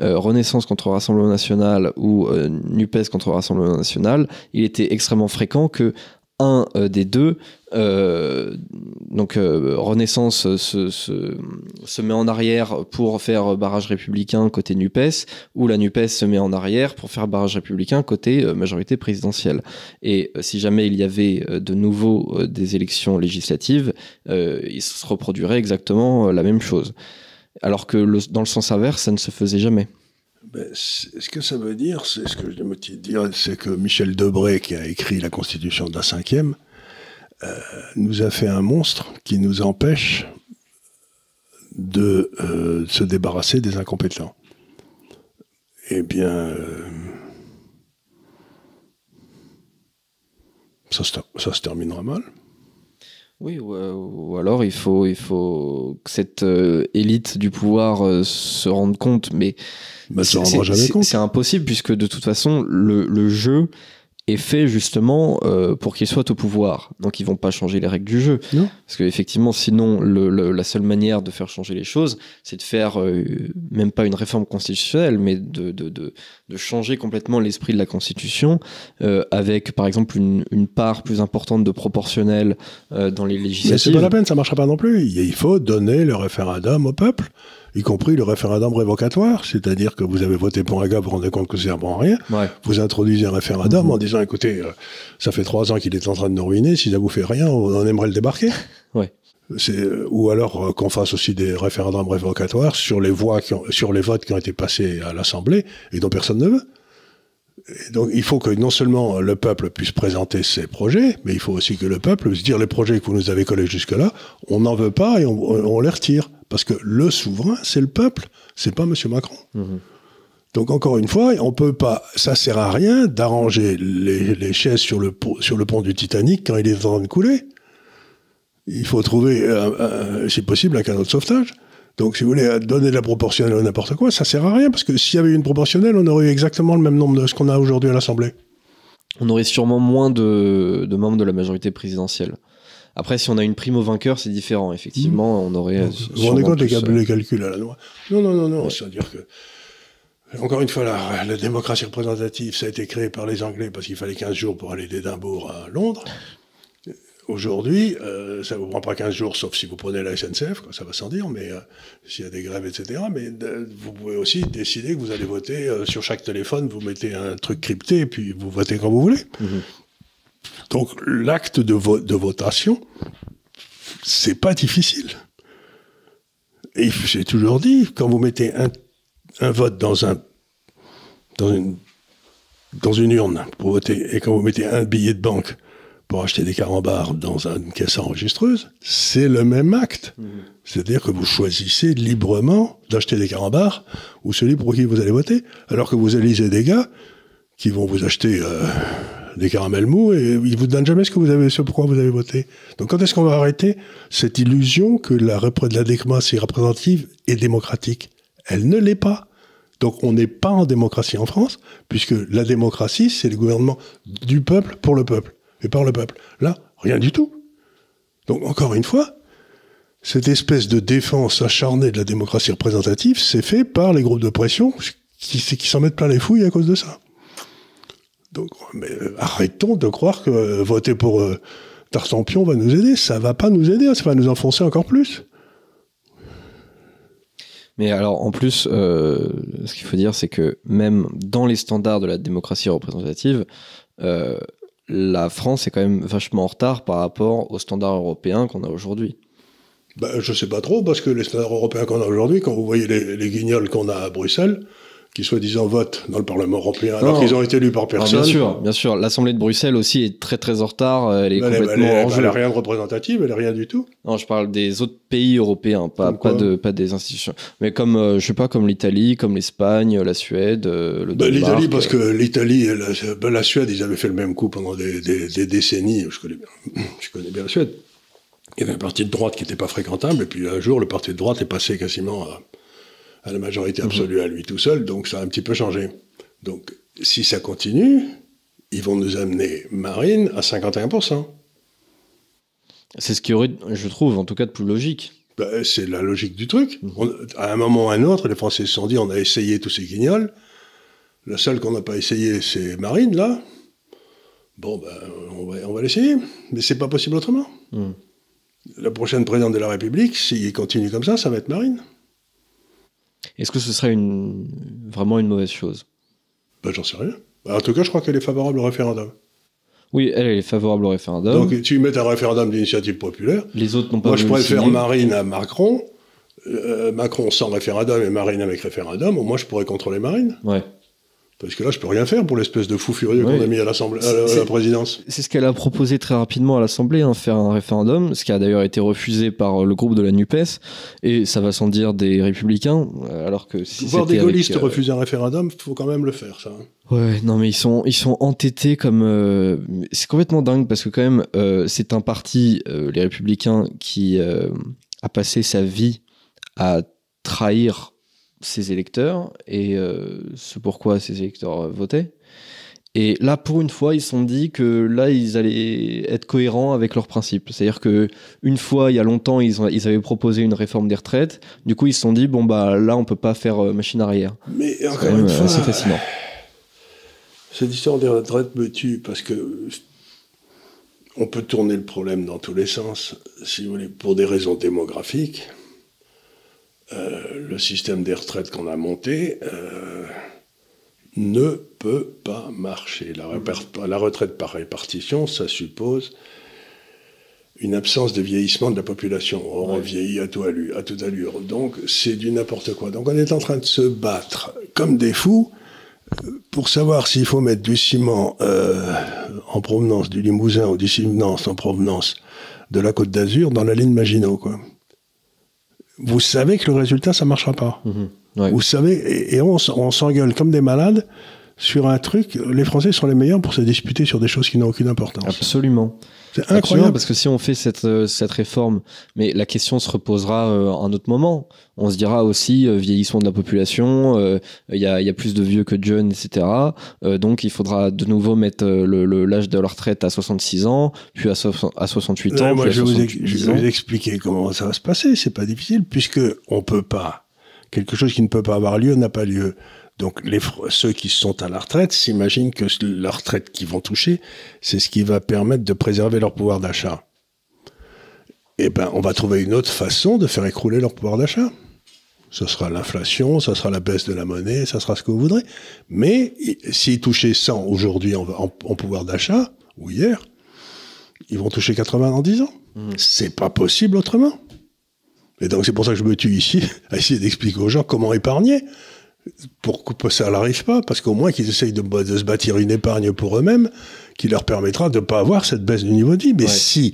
euh, Renaissance contre Rassemblement National ou euh, NUPES contre Rassemblement National, il était extrêmement fréquent que un euh, des deux, donc Renaissance se, met en arrière pour faire barrage républicain côté NUPES, ou la NUPES se met en arrière pour faire barrage républicain côté majorité présidentielle. Et si jamais il y avait de nouveau des élections législatives, il se reproduirait exactement la même chose alors que dans le sens inverse, ça ne se faisait jamais. Ben, ce que ça veut dire, c'est ce que dire, c'est que Michel Debré, qui a écrit la Constitution d'un cinquième, euh, nous a fait un monstre qui nous empêche de euh, se débarrasser des incompétents. Eh bien, euh, ça se terminera mal. Oui, ou, alors il faut, il faut que cette euh, élite du pouvoir euh, se rende compte, mais bah, c'est impossible puisque de toute façon le, le jeu est fait justement euh, pour qu'ils soient au pouvoir. Donc ils vont pas changer les règles du jeu. Non. Parce qu'effectivement, sinon, le, la seule manière de faire changer les choses, c'est de faire euh, même pas une réforme constitutionnelle, mais de, de, de, de changer complètement l'esprit de la Constitution, euh, avec par exemple une, une, part plus importante de proportionnel dans les législatives. Mais c'est pas la peine, ça marchera pas non plus. Il faut donner le référendum au peuple y compris le référendum révocatoire, c'est-à-dire que vous avez voté pour un gars, vous vous rendez compte que c'est bon à rien, vous introduisez un référendum en disant, écoutez, euh, ça fait trois ans qu'il est en train de nous ruiner, si ça vous fait rien, on aimerait le débarquer. (laughs) Ouais. Euh, ou alors euh, qu'on fasse aussi des référendums révocatoires sur les voix qui ont, sur les votes qui ont été passés à l'Assemblée et dont personne ne veut. donc il faut que non seulement le peuple puisse présenter ses projets, mais il faut aussi que le peuple puisse dire les projets que vous nous avez collés jusque-là, on n'en veut pas et on, on les retire. Parce que le souverain, c'est le peuple, c'est pas M. Macron. Mhm. Donc encore une fois, on peut pas, ça sert à rien d'arranger les, chaises sur le, sur le pont du Titanic quand il est en train de couler. Il faut trouver, si possible, un canot de sauvetage. Donc, si vous voulez donner de la proportionnelle ou n'importe quoi, ça sert à rien, parce que s'il y avait une proportionnelle, on aurait eu exactement le même nombre de ce qu'on a aujourd'hui à l'Assemblée. On aurait sûrement moins de membres de la majorité présidentielle. Après, si on a une prime au vainqueur, c'est différent. Effectivement, on aurait. Vous vous rendez compte les, euh, les calculs à la noix Non, non, non, non. C'est-à-dire que. Encore une fois, la, la, démocratie représentative, ça a été créé par les Anglais parce qu'il fallait 15 jours pour aller d'Édimbourg à Londres. Aujourd'hui, euh, ça vous prend pas 15 jours, sauf si vous prenez la SNCF, quoi, ça va sans dire, mais euh, s'il y a des grèves, etc. Mais vous pouvez aussi décider que vous allez voter euh, sur chaque téléphone, vous mettez un truc crypté et puis vous votez quand vous voulez. Mhm. Donc l'acte de, de votation, c'est pas difficile. Et j'ai toujours dit, quand vous mettez un, un vote dans, un, dans, une, dans une urne pour voter, et quand vous mettez un billet de banque pour acheter des carambars dans une caisse enregistreuse, c'est le même acte. Mmh. C'est-à-dire que vous choisissez librement d'acheter des carambars ou celui pour qui vous allez voter, alors que vous élisez des gars qui vont vous acheter euh, des caramels mous et ils vous donnent jamais ce que vous avez, ce pourquoi vous avez voté. Donc quand est-ce qu'on va arrêter cette illusion que la, la démocratie représentative est démocratique? Elle ne l'est pas. Donc on n'est pas en démocratie en France, puisque la démocratie, c'est le gouvernement du peuple pour le peuple et par le peuple. Là, rien du tout. Donc encore une fois, cette espèce de défense acharnée de la démocratie représentative, c'est fait par les groupes de pression qui, qui s'en mettent plein les fouilles à cause de ça. Donc, mais euh, arrêtons de croire que euh, voter pour euh, Tartampion va nous aider. Ça va pas nous aider, ça va nous enfoncer encore plus. Mais alors, en plus, euh, ce qu'il faut dire, c'est que même dans les standards de la démocratie représentative, euh, la France est quand même vachement en retard par rapport aux standards européens qu'on a aujourd'hui. Ben, je sais pas trop, parce que les standards européens qu'on a aujourd'hui, quand vous voyez les, les guignols qu'on a à Bruxelles, qui soi-disant votent dans le Parlement européen, alors qu'ils ont été élus par personne. bien sûr, bien sûr. L'Assemblée de Bruxelles aussi est très très en retard. Elle est Elle, est- complètement elle jeu. rien de représentative, elle a rien du tout. Non, je parle des autres pays européens, pas, Comme quoi pas, de, pas des institutions. Mais comme, euh, je sais pas, comme l'Italie, comme l'Espagne, la Suède, euh, le Ben. L'Italie, parce euh, que l'Italie et la, ben, la Suède, ils avaient fait le même coup pendant des, des- des décennies. Je connais, bien, (clears throat) je connais bien la Suède. Il y avait un parti de droite qui n'était pas fréquentable, et puis un jour, le parti de droite est passé quasiment à, à la majorité Mhm. absolue à lui tout seul, donc ça a un petit peu changé. Donc, si ça continue, ils vont nous amener Marine à 51%. C'est ce qui aurait, je trouve, en tout cas, de plus logique. Ben, c'est la logique du truc. Mhm. On- à un moment ou à un autre, les Français se sont dit on a essayé tous ces guignols. La seule qu'on n'a pas essayé, c'est Marine, là. Bon, ben, on va, on va l'essayer. Mais c'est pas possible autrement. Hmm. La prochaine présidente de la République, s'il continue comme ça, ça va être Marine. Est-ce que ce serait une, vraiment une mauvaise chose? Ben, j'en sais rien. En tout cas, je crois qu'elle est favorable au référendum. Oui, elle, elle est favorable au référendum. Donc, tu mets un référendum d'initiative populaire. les autres n'ont pas Moi, je préfère signer. Marine à Macron. Euh, Macron sans référendum et Marine avec référendum. Au moins, je pourrais contrôler Marine. Ouais. Parce que là, je peux rien faire pour l'espèce de fou furieux qu'on a mis à l'Assemblée, à la- présidence. C'est ce qu'elle a proposé très rapidement à l'Assemblée, hein, faire un référendum, ce qui a d'ailleurs été refusé par euh, le groupe de la NUPES, et ça va sans dire des républicains, euh, alors que si Voir des c'était avec, gaullistes euh, refuser un référendum, faut quand même le faire, ça. Ouais, non mais ils sont ils sont entêtés comme euh, c'est complètement dingue parce que quand même euh, c'est un parti les républicains qui a passé sa vie à trahir ses électeurs et euh, ce pourquoi ses électeurs euh, votaient. Et là, pour une fois, ils se sont dit que là, ils allaient être cohérents avec leurs principes. C'est-à-dire que une fois, il y a longtemps, ils, ont- ils avaient proposé une réforme des retraites. Du coup, ils se sont dit bon bah là, on peut pas faire euh, machine arrière. Mais C'est encore une fois, assez fascinant. cette histoire des retraites me tue parce que on peut tourner le problème dans tous les sens. Si vous voulez, pour des raisons démographiques, le système des retraites qu'on a monté euh, ne peut pas marcher. La, réper- la retraite par répartition, ça suppose une absence de vieillissement de la population. Or, on vieillit à, tout allure, à toute allure. Donc, c'est du n'importe quoi. Donc, on est en train de se battre comme des fous euh, pour savoir s'il faut mettre du ciment euh, en provenance du Limousin ou du ciment en provenance de la Côte d'Azur dans la ligne Maginot. Quoi. Vous savez que le résultat, ça marchera pas. Mhm. Ouais. Vous savez, et, et on, s- on s'engueule comme des malades sur un truc. Les Français sont les meilleurs pour se disputer sur des choses qui n'ont aucune importance. Absolument. C'est Absolument, incroyable. parce que si on fait cette, euh, cette réforme, mais la question se reposera euh, à un autre moment. On se dira aussi euh, vieillissement de la population, euh, il y, a, il y a plus de vieux que de jeunes, etc. Euh, donc il faudra de nouveau mettre euh, l'âge de la retraite à 66 ans, puis à, so- à 68 Ouais, ans, moi, puis à je vais, vous, ex- 68 je vais vous expliquer comment ça va se passer. C'est pas difficile, puisque on peut pas. Quelque chose qui ne peut pas avoir lieu n'a pas lieu. Donc, les, ceux qui sont à la retraite s'imaginent que la retraite qu'ils vont toucher, c'est ce qui va permettre de préserver leur pouvoir d'achat. Eh ben, on va trouver une autre façon de faire écrouler leur pouvoir d'achat. Ce sera l'inflation, ça sera la baisse de la monnaie, ça sera ce que vous voudrez. Mais s'ils touchaient 100 aujourd'hui en, en- en pouvoir d'achat, ou hier, ils vont toucher 80 dans 10 ans. C'est pas possible autrement. Et donc c'est pour ça que je me tue ici, (laughs) à essayer d'expliquer aux gens comment épargner. Pour que ça n'arrive pas, parce qu'au moins qu'ils essayent de, de se bâtir une épargne pour eux-mêmes qui leur permettra de ne pas avoir cette baisse du niveau de vie. Mais Ouais. si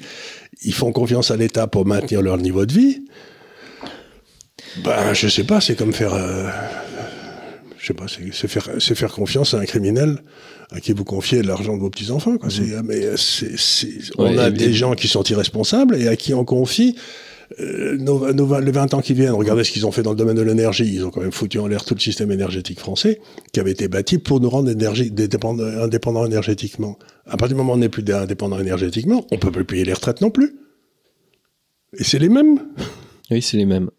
ils font confiance à l'État pour maintenir leur niveau de vie, ben je sais pas, c'est comme faire, euh, je sais pas, c'est faire, confiance à un criminel à qui vous confiez l'argent de vos petits enfants. Quoi. Mais c'est- on Ouais, a des gens qui sont irresponsables et à qui on confie euh, nos, nos vingt- les 20 ans qui viennent, regardez ce qu'ils ont fait dans le domaine de l'énergie. Ils ont quand même foutu en l'air tout le système énergétique français qui avait été bâti pour nous rendre indépendants énergétiquement. À partir du moment où on n'est plus indépendant énergétiquement, on peut plus payer les retraites non plus. Et c'est les mêmes. Oui, c'est les mêmes.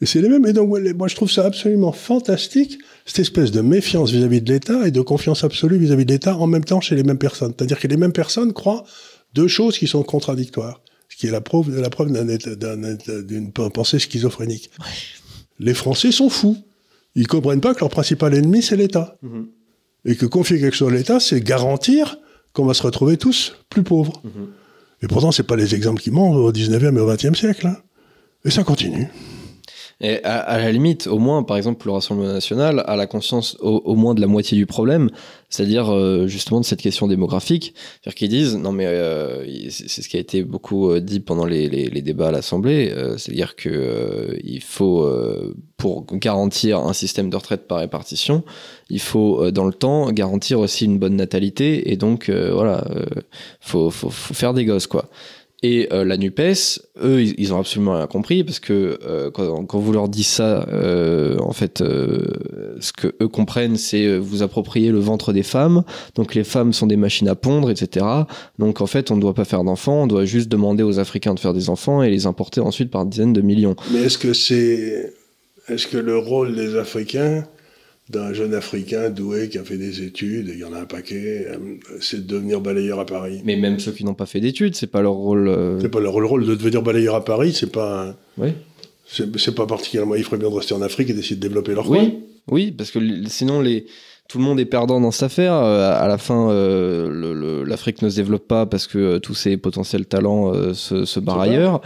Et c'est les mêmes. Et donc, moi, je trouve ça absolument fantastique, cette espèce de méfiance vis-à-vis de l'État et de confiance absolue vis-à-vis de l'État en même temps chez les mêmes personnes. C'est-à-dire que les mêmes personnes croient deux choses qui sont contradictoires. Ce qui est la preuve, la preuve d'une pensée schizophrénique. les Français sont fous. Ils comprennent pas que leur principal ennemi, c'est l'État. Mhm. Et que confier quelque chose à l'État, c'est garantir qu'on va se retrouver tous plus pauvres. Mhm. Et pourtant, c'est pas les exemples qui mentent au 19e et au 20e siècle. hein. Et ça continue. Et à, à la limite, au moins, par exemple, le Rassemblement national a la conscience au, au moins de la moitié du problème, c'est-à-dire euh, justement de cette question démographique. C'est-à-dire qu'ils disent, non mais euh, c'est ce qui a été beaucoup euh, dit pendant les, les, les débats à l'Assemblée, euh, c'est-à-dire que euh, il faut, euh, pour garantir un système de retraite par répartition, il faut dans le temps garantir aussi une bonne natalité et donc voilà, faut, faut, faut faire des gosses quoi. Et euh, la NUPES, eux, ils, ils ont absolument rien compris parce que euh, quand, vous leur dites ça, euh, en fait, ce que eux comprennent, c'est vous approprier le ventre des femmes. Donc les femmes sont des machines à pondre, etc. Donc en fait, on ne doit pas faire d'enfants, on doit juste demander aux Africains de faire des enfants et les importer ensuite par dizaines de millions. Mais est-ce que c'est. Est-ce que le rôle des Africains, d'un jeune Africain doué qui a fait des études, et il y en a un paquet, euh, c'est de devenir balayeur à Paris Mais même ceux qui n'ont pas fait d'études, c'est pas leur rôle. euh, C'est pas leur le rôle de devenir balayeur à Paris, c'est pas. Oui. C'est pas particulièrement. Il ferait bien de rester en Afrique et d'essayer de développer leur coin. Oui, oui, parce que sinon les tout le monde est perdant dans cette affaire. Euh, à la fin, euh, l'Afrique ne se développe pas parce que euh, tous ses potentiels talents se, se barrent ailleurs.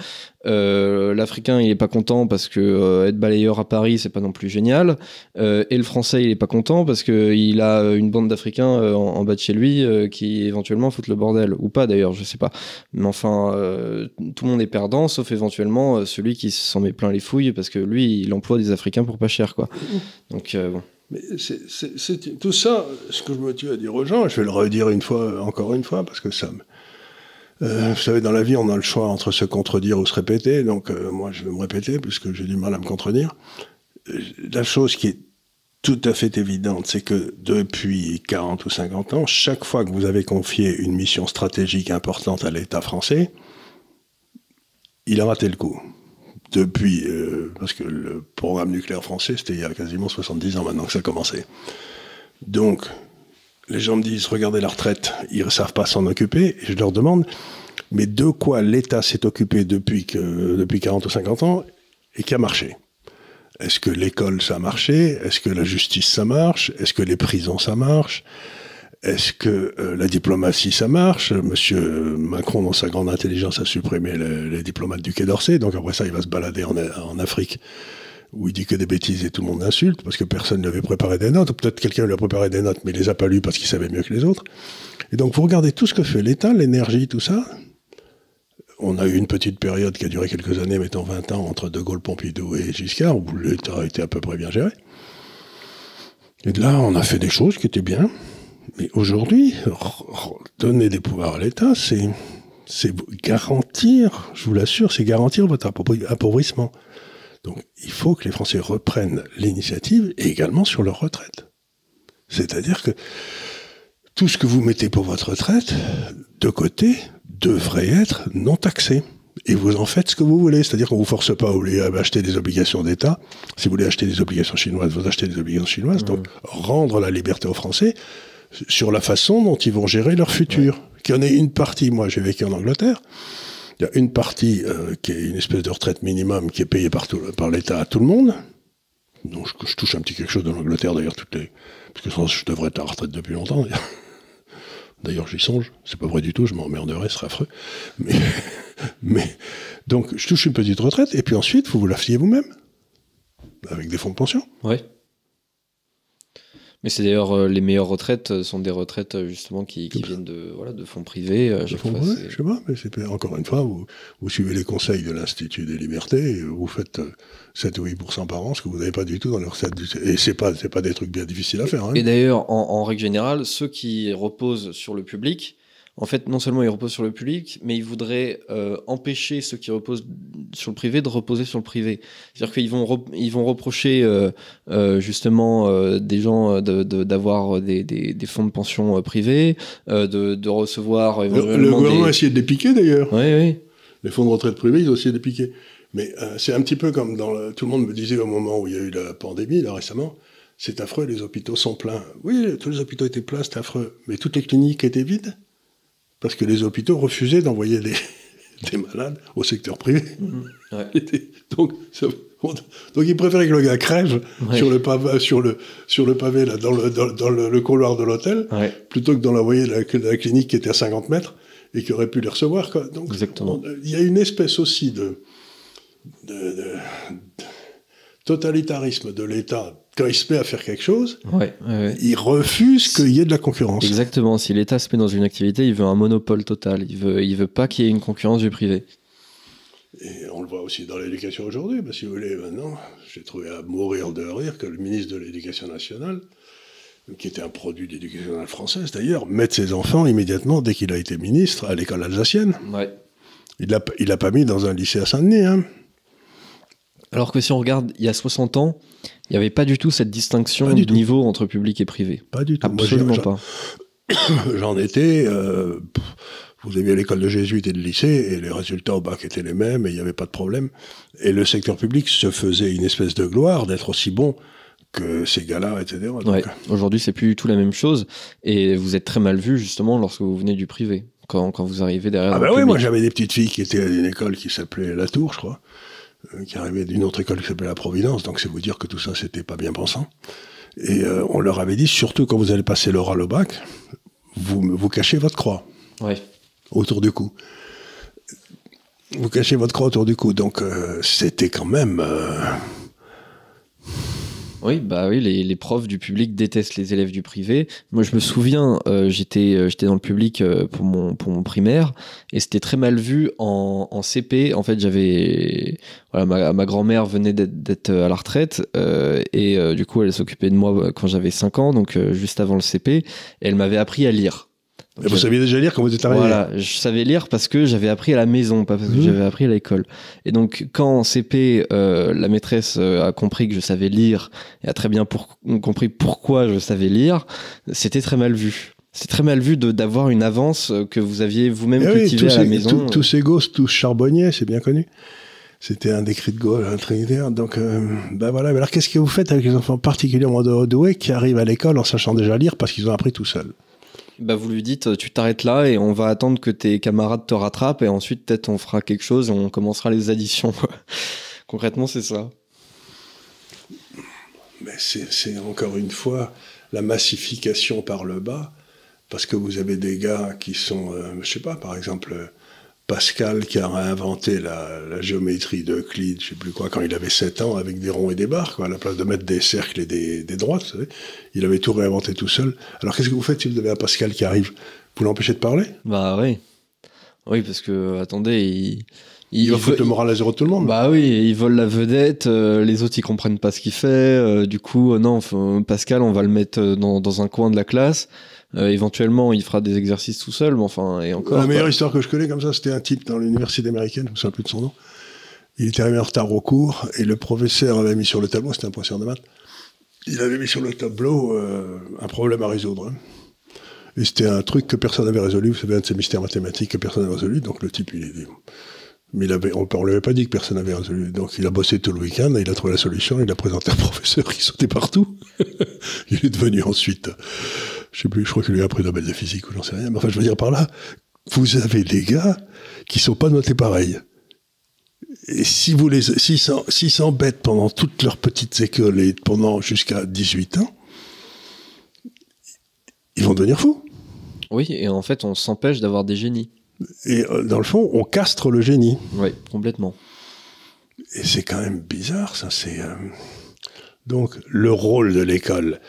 Euh, L'Africain, il est pas content parce que euh, être balayeur à Paris, c'est pas non plus génial. Euh, et le Français, il est pas content parce que il a une bande d'Africains en, en bas de chez lui qui éventuellement foutent le bordel ou pas d'ailleurs, je sais pas. Mais enfin, tout le monde est perdant, sauf éventuellement celui qui s'en met plein les fouilles parce que lui, il emploie des Africains pour pas cher, quoi. Donc euh, bon. Mais c'est- tout ça, ce que je me tue à dire aux gens, je vais le redire une fois, encore une fois, parce que ça me. Euh, vous savez, dans la vie, on a le choix entre se contredire ou se répéter. Donc, euh, moi, je vais me répéter, puisque j'ai du mal à me contredire. Euh, La chose qui est tout à fait évidente, c'est que depuis 40 ou 50 ans, chaque fois que vous avez confié une mission stratégique importante à l'État français, il a raté le coup. Depuis, euh, parce que le programme nucléaire français, c'était il y a quasiment 70 ans maintenant que ça a commencé. Donc, les gens me disent, regardez la retraite, ils ne savent pas s'en occuper, et je leur demande, mais de quoi l'État s'est occupé depuis, que, depuis 40 ou 50 ans et qui a marché? Est-ce que l'école, ça a marché? Est-ce que la justice, ça marche? Est-ce que les prisons, ça marche? Est-ce que euh, la diplomatie, ça marche? Monsieur Macron, dans sa grande intelligence, a supprimé le- les diplomates du Quai d'Orsay. Donc après ça, il va se balader en, Afrique où il dit que des bêtises et tout le monde l'insulte parce que personne ne lui avait préparé des notes. Peut-être quelqu'un lui a préparé des notes, mais il les a pas lues parce qu'il savait mieux que les autres. Et donc, vous regardez tout ce que fait l'État, l'énergie, tout ça. On a eu une petite période qui a duré quelques années, mettons 20 ans, entre De Gaulle, Pompidou et Giscard, où l'État a été à peu près bien géré. Et de là, on a fait des choses qui étaient bien. Mais aujourd'hui, donner des pouvoirs à l'État, c'est c'est garantir, je vous l'assure, c'est garantir votre appauvri- appauvrissement. Donc, il faut que les Français reprennent l'initiative et également sur leur retraite. C'est-à-dire que tout ce que vous mettez pour votre retraite, de côté, devrait être non taxé. Et vous en faites ce que vous voulez. C'est-à-dire qu'on vous force pas à acheter des obligations d'État. Si vous voulez acheter des obligations chinoises, vous achetez des obligations chinoises. Donc, rendre la liberté aux Français sur la façon dont ils vont gérer leur futur. Qu'il y en ait une partie, moi j'ai vécu en Angleterre, il y a une partie euh, qui est une espèce de retraite minimum qui est payée par, tout- par l'État à tout le monde. Donc je, je touche un petit quelque chose de l'Angleterre d'ailleurs, toutes les, parce que sinon je devrais être à la retraite depuis longtemps d'ailleurs. (laughs) D'ailleurs j'y songe, c'est pas vrai du tout, je m'emmerderais, ce serait affreux. Mais, (laughs) mais donc je touche une petite retraite et puis ensuite vous vous la fiez vous-même avec des fonds de pension. Ouais. Mais c'est d'ailleurs euh, les meilleures retraites euh, sont des retraites euh, justement qui, qui viennent de, voilà, de fonds privés. euh, fois, comprends, c'est- je sais pas, mais c'est encore une fois, vous, vous suivez les conseils de l'Institut des libertés, et vous faites euh, 7 ou 8% par an, ce que vous n'avez pas du tout dans les recettes. du- Et c'est pas, c'est pas des trucs bien difficiles à faire. Hein. Et d'ailleurs, en, en règle générale, ceux qui reposent sur le public, en fait, non seulement ils reposent sur le public, mais ils voudraient euh, empêcher ceux qui reposent sur le privé de reposer sur le privé. C'est-à-dire qu'ils vont, ils vont reprocher euh, euh, justement euh, des gens de- de- d'avoir des, des, des fonds de pension privés, de, de recevoir le, gouvernement a essayé de les piquer d'ailleurs. Oui, oui. Les fonds de retraite privés, ils ont essayé de les piquer. Mais c'est un petit peu comme dans le, tout le monde me disait au moment où il y a eu la pandémie, là récemment, c'est affreux, les hôpitaux sont pleins. Oui, tous les hôpitaux étaient pleins, c'est affreux. Mais toutes les cliniques étaient vides parce que les hôpitaux refusaient d'envoyer (laughs) des malades au secteur privé. Ouais. (laughs) donc, ça- on- donc ils préféraient que le gars crève Ouais. sur, le pavé, sur, le, sur le pavé, là, dans le, dans, dans le, le couloir de l'hôtel, Ouais. plutôt que de l'envoyer de la, la clinique qui était à 50 mètres et qui aurait pu les recevoir. Quoi. Donc, il y a une espèce aussi de, de, de- de totalitarisme de l'État. Quand il se met à faire quelque chose, Ouais, ouais, ouais. il refuse qu'il y ait de la concurrence. Exactement. Si l'État se met dans une activité, il veut un monopole total. Il veut, il veut pas qu'il y ait une concurrence du privé. Et on le voit aussi dans l'éducation aujourd'hui, si vous voulez, maintenant, j'ai trouvé à mourir de rire que le ministre de l'Éducation nationale, qui était un produit de l'éducation nationale française d'ailleurs, mette ses enfants immédiatement, dès qu'il a été ministre, à l'école alsacienne. Ouais. Il l'a il l'a pas mis dans un lycée à Saint-Denis. Hein. Alors que si on regarde, il y a 60 ans, il n'y avait pas du tout cette distinction du de tout. niveau entre public et privé. Pas du tout. Absolument pas. (coughs) J'en étais. euh, vous aviez l'école de jésuites et de lycée, et les résultats au bac étaient les mêmes, et il n'y avait pas de problème. Et le secteur public se faisait une espèce de gloire d'être aussi bon que ces gars-là, etc. Ouais. Aujourd'hui, c'est plus du tout la même chose. Et vous êtes très mal vu, justement, lorsque vous venez du privé. Quand, quand vous arrivez derrière. Ah bah le oui, moi j'avais des petites filles qui étaient à une école qui s'appelait La Tour, je crois, qui arrivaient d'une autre école qui s'appelait La Providence, donc c'est vous dire que tout ça c'était pas bien pensant. Et euh, on leur avait dit, surtout quand vous allez passer l'oral au bac, vous, vous cachez votre croix Ouais. autour du cou. Vous cachez votre croix autour du cou, donc euh, c'était quand même... euh, Oui, bah oui, les, les profs du public détestent les élèves du privé. Moi, je me souviens, euh, j'étais euh, j'étais dans le public euh, pour mon pour mon primaire et c'était très mal vu en, en CP. En fait, j'avais voilà, ma, ma grand-mère venait d'être- à la retraite et du coup, elle s'occupait de moi quand j'avais 5 ans, donc juste avant le CP, et elle m'avait appris à lire. Donc, vous saviez déjà lire quand vous êtes arrivé voilà, je savais lire parce que j'avais appris à la maison, pas parce que Mhm. j'avais appris à l'école. Et donc, quand en CP, euh, la maîtresse euh, a compris que je savais lire et a très bien pour- compris pourquoi je savais lire, c'était très mal vu. C'est très mal vu d'avoir une avance que vous aviez vous-même Eh cultivée tous, à la ces, maison. tous- ces gosses, tous charbonniers, c'est bien connu. C'était un cris de Gaulle, un trinitaire. Donc, euh, ben voilà. Mais alors, qu'est-ce que vous faites avec les enfants particulièrement de- doués qui arrivent à l'école en sachant déjà lire parce qu'ils ont appris tout seuls Bah, vous lui dites, tu t'arrêtes là et on va attendre que tes camarades te rattrapent et ensuite peut-être on fera quelque chose et on commencera les additions. (laughs) Concrètement, c'est ça. Mais c'est encore une fois la massification par le bas, parce que vous avez des gars qui sont, euh, je sais pas, par exemple, Pascal qui a réinventé la, la géométrie d'Euclide, je sais plus quoi, quand il avait 7 ans, avec des ronds et des barres, quoi, à la place de mettre des cercles et des, des droites. Il avait tout réinventé tout seul. Alors qu'est-ce que vous faites si vous avez un Pascal qui arrive? Vous l'empêchez de parler? Bah oui. Oui, parce que, attendez, il... Il, va foutre le moral à zéro de tout le monde. Bah oui, il vole la vedette, euh, les autres ils comprennent pas ce qu'il fait, euh, du coup, euh, non, Pascal, on va le mettre dans, dans un coin de la classe, Euh, éventuellement il fera des exercices tout seul, mais enfin, et encore. La meilleure quoi. histoire que je connais comme ça, c'était un type dans l'université américaine, je me souviens plus de son nom. Il était arrivé en retard au cours et le professeur avait mis sur le tableau, c'était un professeur de maths, il avait mis sur le tableau euh, un problème à résoudre. hein. Et c'était un truc que personne n'avait résolu, vous savez, un de ces mystères mathématiques que personne n'avait résolu. Donc le type, il est mais il on ne lui avait pas dit que personne n'avait résolu. Donc il a bossé tout le week-end, il a trouvé la solution, il l'a présenté au (laughs) professeur qui sautait partout. (laughs) il est devenu ensuite, je sais plus, je crois qu'il lui a pris Nobel de physique ou j'en sais rien. Mais enfin, je veux dire par là, vous avez des gars qui sont pas notés pareil. Et si vous les, s'ils s'embêtent pendant toutes leurs petites écoles et pendant jusqu'à 18 ans, ils vont devenir fous. Oui, et en fait, on s'empêche d'avoir des génies. Et euh, dans le fond, on castre le génie. Oui, complètement. Et c'est quand même bizarre, ça. C'est euh, donc le rôle de l'école.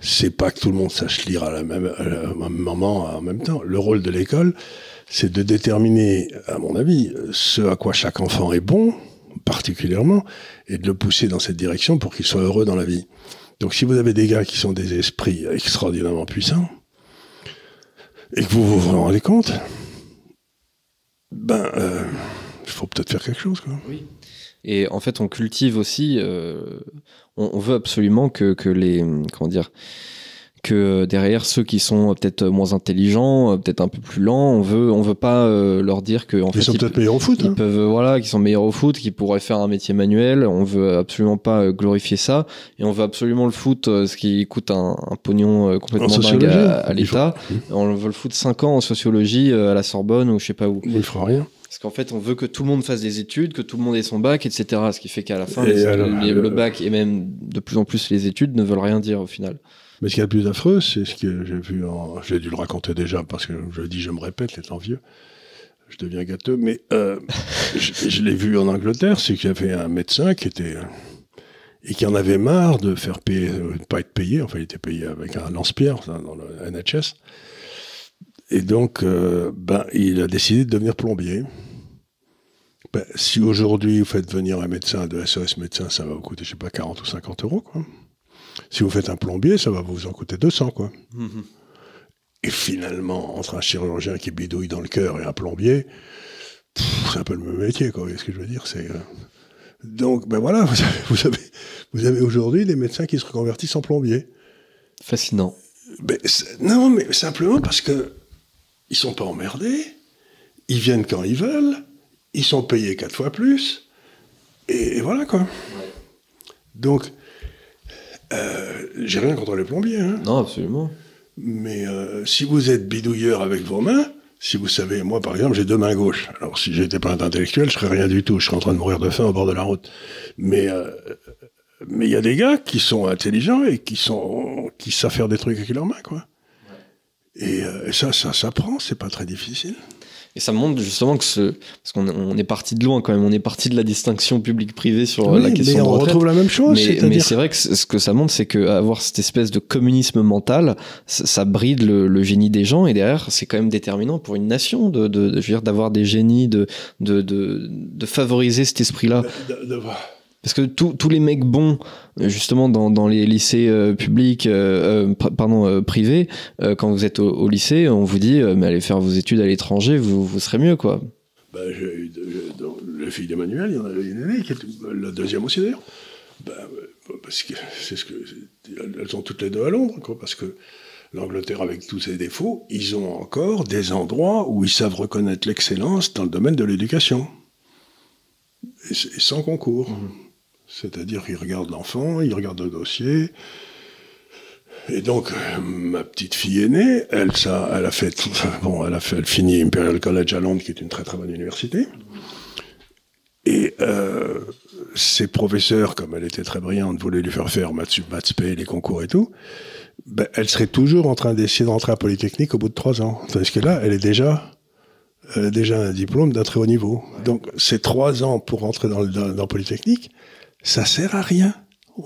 C'est pas que tout le monde sache lire à la même, à la- même moment, en même temps. Le rôle de l'école, c'est de déterminer, à mon avis, ce à quoi chaque enfant est bon, particulièrement, et de le pousser dans cette direction pour qu'il soit heureux dans la vie. Donc, si vous avez des gars qui sont des esprits extraordinairement puissants, et que vous vous en rendez compte, ben, euh, il faut peut-être faire quelque chose, quoi. Et en fait, on cultive aussi. euh, on, on veut absolument que, que les. Comment dire que derrière ceux qui sont peut-être moins intelligents, euh, peut-être un peu plus lents, on veut, on veut pas euh, leur dire que en Ils fait sont peut-être meilleurs au foot. ils hein. peuvent, voilà, qui sont meilleurs au foot, qui pourraient faire un métier manuel. On veut absolument pas euh, glorifier ça, et on veut absolument le foot, euh, ce qui coûte un, un pognon euh, complètement En dingue à, l'État. On veut le foot 5 ans en sociologie euh, à la Sorbonne ou je sais pas où. Il ne fera rien. Parce qu'en fait, on veut que tout le monde fasse des études, que tout le monde ait son bac, etc. Ce qui fait qu'à la fin, Et les- alors, les- le euh, bac et même de plus en plus les études ne veulent rien dire au final. Mais ce qui est le plus affreux, c'est ce que j'ai vu en. J'ai dû le raconter déjà parce que je le dis, je me répète, étant vieux. Je deviens gâteux, mais euh, (laughs) je, l'ai vu en Angleterre, c'est qu'il y avait un médecin qui était. et qui en avait marre de faire payer, euh, de pas être payé, enfin il était payé avec un lance-pierre dans le NHS. Et donc, euh, ben, il a décidé de devenir plombier. Ben, si aujourd'hui vous faites venir un médecin de SOS médecin, ça va vous coûter, je sais pas, 40 ou 50 euros, quoi. Si vous faites un plombier, ça va vous en coûter 200, quoi. Et finalement, entre un chirurgien qui bidouille dans le cœur et un plombier, c'est un peu le même métier, quoi. Vous voyez ce que je veux dire C'est. euh, Donc, ben voilà, (laughs) vous avez, vous avez, vous avez aujourd'hui des médecins qui se reconvertissent en plombiers. Fascinant. Ben, non, mais simplement parce que ils sont pas emmerdés, ils viennent quand ils veulent, ils sont payés quatre fois plus, et, et voilà quoi. Donc, euh, j'ai rien contre les plombiers, hein, Non, absolument. mais euh, si vous êtes bidouilleur avec vos mains, si vous savez, moi par exemple, j'ai deux mains gauches. Alors si j'étais pas un intellectuel, je serais rien du tout. Je serais en train de mourir de faim au bord de la route. Mais euh, mais il y a des gars qui sont intelligents et qui sont qui savent faire des trucs avec leurs mains, quoi. Et, et ça, ça s'apprend. C'est pas très difficile. Et ça montre justement que ce. Parce qu'on on est parti de loin quand même, on est parti de la distinction public-privé sur euh, la question mais de on retraite. retrouve la même chose. Mais, c'est vrai que ce que ça montre, c'est que avoir cette espèce de communisme mental, ça, ça bride le, le génie des gens et derrière, c'est quand même déterminant pour une nation de, de, de- je veux dire, d'avoir des génies, de, de, de, de favoriser cet esprit-là. de- de- Parce que tous les mecs bons, euh, justement, dans, dans les lycées euh, publics, euh, pr- pardon, euh, privés, quand vous êtes au, au lycée, on vous dit, mais allez faire vos études à l'étranger, vous, vous serez mieux, quoi. Dans la fille d'Emmanuel, il y en avait une aînée, qui était, la deuxième aussi d'ailleurs. Ben, euh, parce que c'est ce que elles ont toutes les deux à Londres, quoi, parce que l'Angleterre, avec tous ses défauts, ils ont encore des endroits où ils savent reconnaître l'excellence dans le domaine de l'éducation, et, sans concours. C'est-à-dire qu'ils regardent l'enfant, ils regardent le dossier. Et donc, euh, ma petite fille aînée, elle, ça, elle a fait, bon, elle a fait, elle finit Imperial College à Londres, qui est une très très bonne université. Et euh, ses professeurs, comme elle était très brillante, voulaient lui faire faire maths sup, maths les concours et tout. Ben, elle serait toujours en train d'essayer de rentrer à Polytechnique au bout de trois ans. Parce que là, elle est déjà, elle a déjà un diplôme d'un très haut niveau. Donc, ces trois ans pour rentrer dans, le, dans, dans Polytechnique, ça sert à rien.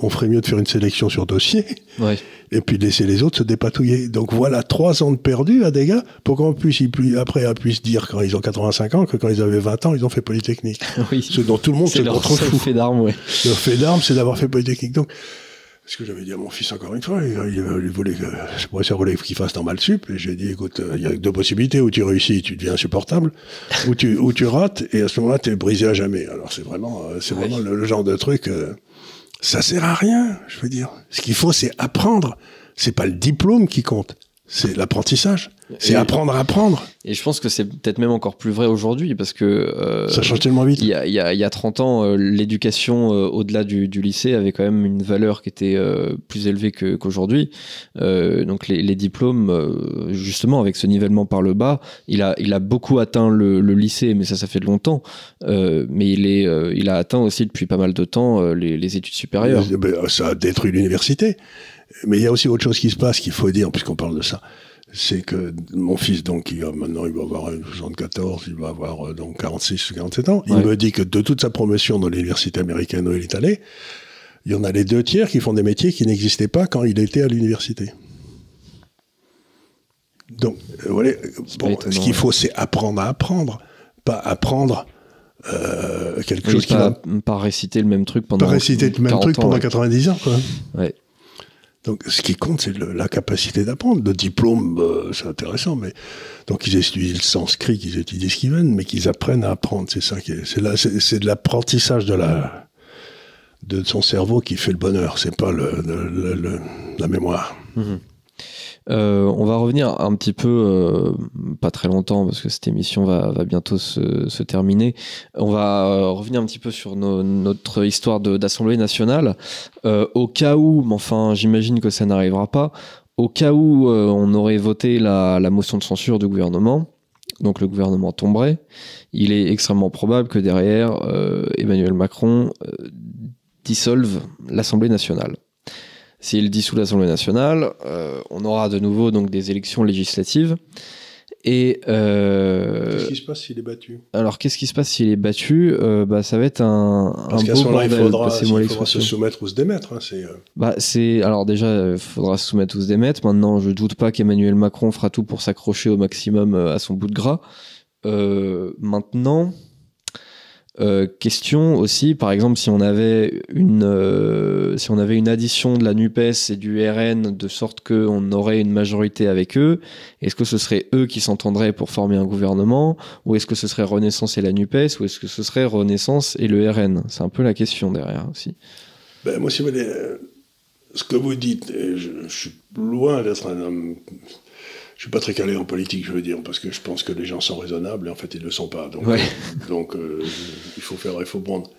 On ferait mieux de faire une sélection sur dossier Ouais. et puis de laisser les autres se dépatouiller. Donc voilà, trois ans de perdu à des gars pour qu'on puisse, après, ils puissent dire quand ils ont 85 ans que quand ils avaient 20 ans, ils ont fait Polytechnique. (laughs) oui. Ce dont tout le monde se C'est leur seul contrefout. fait d'armes, ouais. Leur fait d'armes, c'est d'avoir fait Polytechnique. Donc, ce que j'avais dit à mon fils encore une fois, il, voulait que, le professeur voulait qu'il fasse normal sup, et j'ai dit, écoute, euh, il y a deux possibilités, où tu réussis, tu deviens insupportable, ou tu, ou tu rates, et à ce moment-là, tu es brisé à jamais. Alors c'est vraiment, euh, c'est vraiment le, le genre de truc, euh, ça sert à rien, je veux dire. Ce qu'il faut, c'est apprendre. C'est pas le diplôme qui compte, c'est l'apprentissage. C'est apprendre à apprendre. Et je pense que c'est peut-être même encore plus vrai aujourd'hui parce que. euh, Ça change tellement vite. Il y, a, il y a- il y a 30 ans, euh, l'éducation euh, au-delà du, du lycée avait quand même une valeur qui était euh, plus élevée que- qu'aujourd'hui. Euh, donc les, les diplômes, euh, justement, avec ce nivellement par le bas, il a, il a beaucoup atteint le, le lycée, mais ça, ça fait longtemps. Euh, mais il, est, euh, il a atteint aussi depuis pas mal de temps euh, les, les études supérieures. Eh ben, Ça a détruit l'université. Mais il y a aussi autre chose qui se passe qu'il faut dire, puisqu'on parle de ça. C'est que mon fils, donc, maintenant, il va avoir euh, 74, il va avoir euh, donc 46 ou 47 ans. Il me dit que de toute sa promotion dans l'université américaine où il est allé, il y en a les deux tiers qui font des métiers qui n'existaient pas quand il était à l'université. Donc, euh, bon, étonnant, ce qu'il faut, c'est apprendre à apprendre, pas apprendre euh, quelque Oui, chose qui pas, va pas réciter le même truc pendant. pas réciter le même 40 truc ans, pendant ouais. 90 ans, quoi. Ouais. Donc, ce qui compte, c'est la capacité d'apprendre. Le diplôme, euh, c'est intéressant, mais donc ils étudient le sanskrit, qu'ils étudient ce qu'ils veulent, mais qu'ils apprennent à apprendre. C'est ça qui est, c'est là, c'est, de l'apprentissage de la, de son cerveau qui fait le bonheur. C'est pas le, la mémoire. Euh, on va revenir un petit peu, euh, pas très longtemps parce que cette émission va, bientôt se, terminer. On va euh, revenir un petit peu sur notre histoire d'Assemblée nationale. Au cas où, mais enfin j'imagine que ça n'arrivera pas, au cas où on aurait voté la motion de censure du gouvernement, donc le gouvernement tomberait, il est extrêmement probable que derrière, Emmanuel Macron dissolve l'Assemblée nationale. S'il dissout l'Assemblée nationale, on aura de nouveau donc des élections législatives. Et euh, qu'est-ce qui se passe s'il est battu? Alors qu'est-ce qui se passe s'il est battu? Euh, Bah ça va être un, Parce un beau bordel. il faudra, il faudra se soumettre ou se démettre. Hein, c'est. Euh. Bah c'est alors déjà il faudra se soumettre ou se démettre. Maintenant je doute pas qu'Emmanuel Macron fera tout pour s'accrocher au maximum à son bout de gras. maintenant. Euh, question aussi, par exemple, si on avait une, euh, si on avait une addition de la NUPES et du RN de sorte qu'on aurait une majorité avec eux, est-ce que ce serait eux qui s'entendraient pour former un gouvernement Ou est-ce que ce serait Renaissance et la NUPES Ou est-ce que ce serait Renaissance et le RN C'est un peu la question derrière aussi. Ben, moi, si vous voulez, euh, ce que vous dites, je, je suis loin d'être un homme je suis pas très calé en politique, je veux dire, parce que je pense que les gens sont raisonnables et en fait ils ne le sont pas. Donc, donc euh, il faut faire, il faut prendre.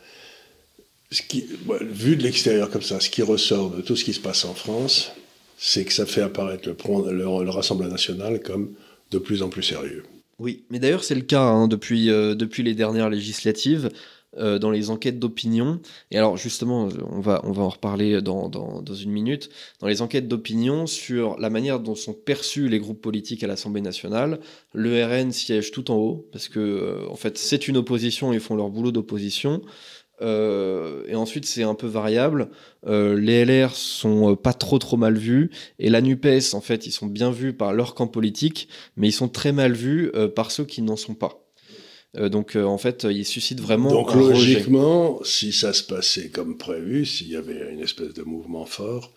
Ce qui, vu de l'extérieur comme ça, ce qui ressort de tout ce qui se passe en France, c'est que ça fait apparaître le, le, Rassemblement national comme de plus en plus sérieux. Oui, mais d'ailleurs c'est le cas hein, depuis, euh, depuis les dernières législatives. Euh, dans les enquêtes d'opinion. Et alors justement, on va, on va en reparler dans, dans, dans une minute. Dans les enquêtes d'opinion sur la manière dont sont perçus les groupes politiques à l'Assemblée nationale, le RN siège tout en haut parce que euh, en fait c'est une opposition, ils font leur boulot d'opposition. Euh, et ensuite, c'est un peu variable. Les LR sont pas trop trop mal vus et la Nupes, en fait, ils sont bien vus par leur camp politique, mais ils sont très mal vus par ceux qui n'en sont pas. Euh, donc euh, en fait, il suscite vraiment. Donc logiquement, si ça se passait comme prévu, s'il y avait une espèce de mouvement fort,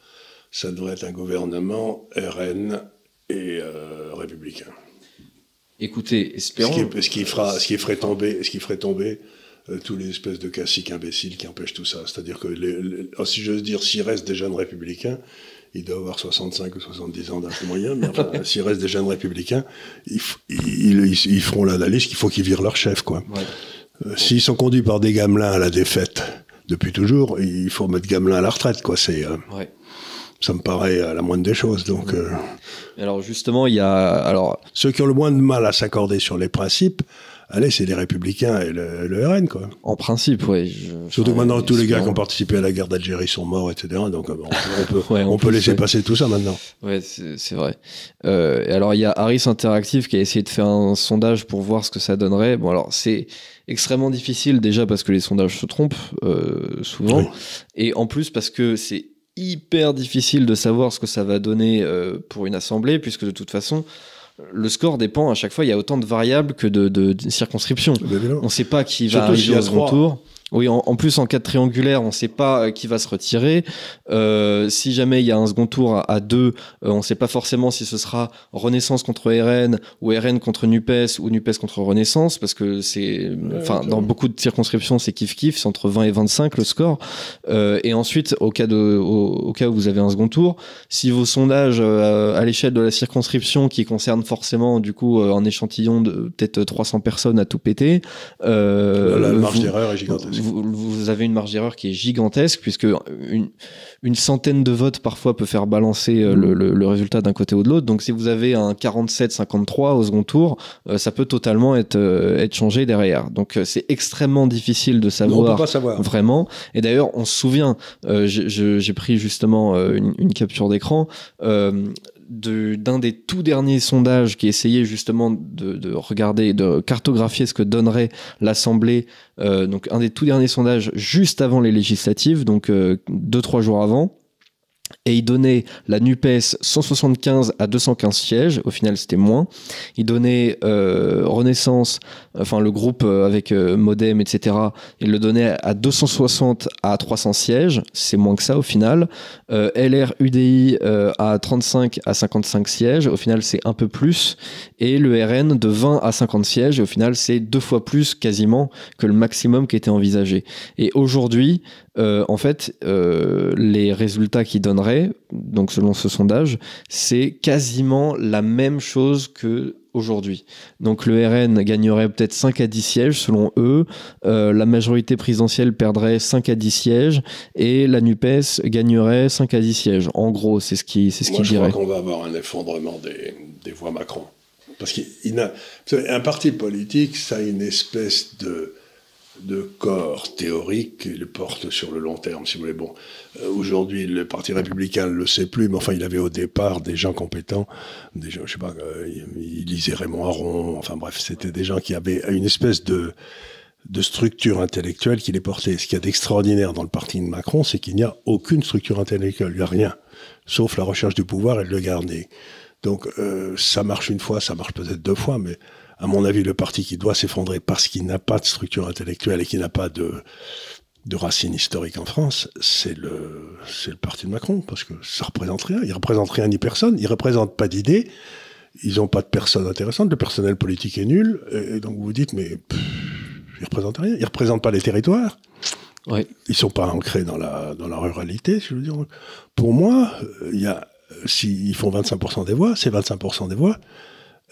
ça devrait être un gouvernement RN et euh, républicain. Écoutez, espérons. Ce qui, fera, ce qui ferait tomber, ce qui ferait tomber tous les espèces de classiques imbéciles qui empêchent tout ça. C'est-à-dire que, oh, si j'ose dire, s'il reste des jeunes républicains, il doit avoir 65 ou 70 ans d'âge moyen, mais enfin, (laughs) s'il reste des jeunes républicains, ils, ils, feront l'analyse qu'il faut qu'ils virent leur chef, quoi. Euh, s'ils sont conduits par des gamelins à la défaite depuis toujours, il faut mettre gamelin à la retraite, quoi. C'est, euh, ça me paraît la moindre des choses, donc. Euh. Alors justement, il y a, alors. Ceux qui ont le moins de mal à s'accorder sur les principes, allez, c'est les Républicains et le, RN, quoi. En principe, oui. Surtout maintenant, tous les gars qui ont participé à la guerre d'Algérie sont morts, etc. Donc, euh, on peut, (laughs) laisser passer tout ça maintenant. Ouais, c'est vrai. Euh, alors, il y a Harris Interactive qui a essayé de faire un sondage pour voir ce que ça donnerait. Bon, alors, c'est extrêmement difficile déjà parce que les sondages se trompent euh, souvent. Et en plus parce que c'est hyper difficile de savoir ce que ça va donner pour une assemblée, puisque de toute façon, le score dépend à chaque fois, il y a autant de variables que de, circonscriptions. On ne sait pas qui va arriver au second tour. Oui, en, plus en cas de triangulaire, on ne sait pas euh, qui va se retirer. Euh, si jamais il y a un second tour à, deux, euh, on ne sait pas forcément si ce sera Renaissance contre RN ou RN contre Nupes ou Nupes contre Renaissance, parce que c'est, enfin, dans beaucoup de circonscriptions, c'est kiff kiff, c'est entre 20 et 25 le score. et ensuite, au cas de, au, cas où vous avez un second tour, si vos sondages à l'échelle de la circonscription qui concerne forcément du coup un échantillon de peut-être 300 personnes à tout péter, la marge d'erreur est gigantesque vous, avez une marge d'erreur qui est gigantesque, puisque une, une, centaine de votes parfois peut faire balancer euh, le, le, résultat d'un côté ou de l'autre. Donc si vous avez un 47-53 au second tour, euh, ça peut totalement être, euh, être changé derrière. Donc c'est extrêmement difficile de savoir, pas savoir. vraiment. Et d'ailleurs, on se souvient, j'ai pris justement une, une capture d'écran d'un des tout derniers sondages qui essayait justement de, de, regarder, de cartographier ce que donnerait l'Assemblée, euh, donc un des tout derniers sondages juste avant les législatives, donc euh, deux trois jours avant et il donnait la NUPES 175 à 215 sièges, au final c'était moins. Il donnait euh, Renaissance, enfin le groupe euh, avec euh, Modem, etc., il le donnait à 260 à 300 sièges, c'est moins que ça au final. LR UDI à 35 à 55 sièges, au final c'est un peu plus. Et le RN de 20 à 50 sièges, au final c'est deux fois plus quasiment que le maximum qui était envisagé. Et aujourd'hui, euh, en fait, euh, les résultats qu'il donnerait, donc selon ce sondage, c'est quasiment la même chose que aujourd'hui. Donc le RN gagnerait peut-être 5 à 10 sièges selon eux, euh, la majorité présidentielle perdrait 5 à 10 sièges et la NUPES gagnerait 5 à 10 sièges. En gros, c'est ce qui c'est ce dirait. Je crois qu'on va avoir un effondrement des, des voix Macron. Parce qu'un parti politique, ça a une espèce de, de corps théorique le porte sur le long terme, si vous voulez. Bon, euh, aujourd'hui, le Parti républicain ne le sait plus, mais enfin, il avait au départ des gens compétents, des gens, je sais pas, euh, il lisait Raymond Aron, enfin bref, c'était des gens qui avaient une espèce de, de structure intellectuelle qui les portait. Ce qu'il y a d'extraordinaire dans le parti de Macron, c'est qu'il n'y a aucune structure intellectuelle, il n'y a rien, sauf la recherche du pouvoir et de le garder. Donc, euh, ça marche une fois, ça marche peut-être deux fois, mais à mon avis, le parti qui doit s'effondrer parce qu'il n'a pas de structure intellectuelle et qui n'a pas de, de racines historiques en France, c'est le, c'est le parti de Macron, parce que ça représente rien. Il représente rien ni personne, il représente pas d'idées, ils n'ont pas de personnes intéressantes, le personnel politique est nul, et, donc vous vous dites, mais ils représentent rien, ils représentent pas les territoires. Ouais. Ils sont pas ancrés dans la, dans la ruralité, je veux dire. Pour moi, il y a, s'ils font 25% des voix, ces 25% des voix,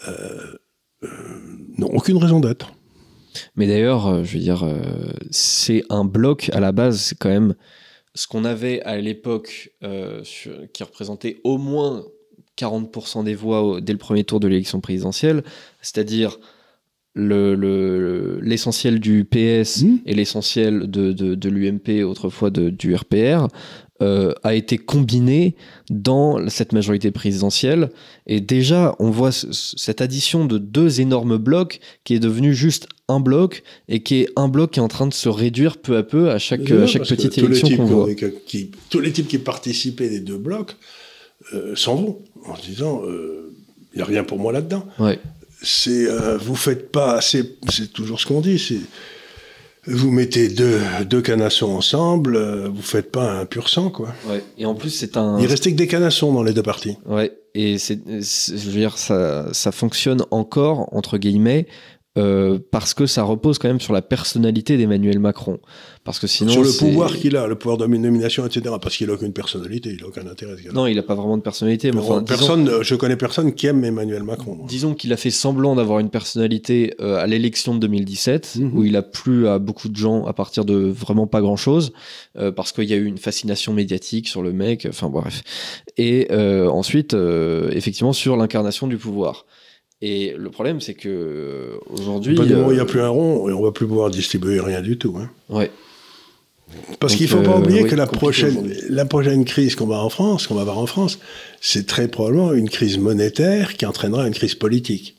euh, n'ont aucune raison d'être. Mais d'ailleurs, euh, je veux dire, c'est un bloc à la base, c'est quand même ce qu'on avait à l'époque qui représentait au moins 40% des voix dès le premier tour de l'élection présidentielle, c'est-à-dire l'essentiel le, du PS mmh. et l'essentiel de, de, de l'UMP, autrefois de, du RPR, euh, a été combiné dans cette majorité présidentielle. Et déjà, on voit cette addition de deux énormes blocs qui est devenu juste un bloc et qui est un bloc qui est en train de se réduire peu à peu à chaque, à chaque petite élection qu'on voit. Qui, tous les types qui participaient des deux blocs euh, s'en vont en se disant il euh, n'y a rien pour moi là-dedans. Ouais. C'est vous faites pas, c'est toujours ce qu'on dit, c'est vous mettez deux, deux canassons ensemble, euh, vous faites pas un pur sang, quoi. Ouais. Et en plus, c'est un. Il restait que des canassons dans les deux parties. Ouais. Et c'est, je veux dire, ça, ça fonctionne encore, entre guillemets, euh, parce que ça repose quand même sur la personnalité d'Emmanuel Macron. Parce que sinon, sur le pouvoir qu'il a, le pouvoir de nomination, etc. Parce qu'il n'a aucune personnalité, il n'a aucun intérêt. Non, il n'a pas vraiment de personnalité. Mais enfin, personne, je connais personne qui aime Emmanuel Macron. Disons qu'il a fait semblant d'avoir une personnalité euh, à l'élection de 2017, mhm. où il a plu à beaucoup de gens à partir de vraiment pas grand chose, euh, parce qu'il y a eu une fascination médiatique sur le mec. Enfin bref. Et ensuite, effectivement, sur l'incarnation du pouvoir. Et le problème, c'est que euh, aujourd'hui. il n'y a plus un rond, et on va plus pouvoir distribuer rien du tout. Hein. Ouais. Parce qu'il ne faut pas euh, oublier que la prochaine, la prochaine crise qu'on va en France, qu'on va avoir en France, c'est très probablement une crise monétaire qui entraînera une crise politique.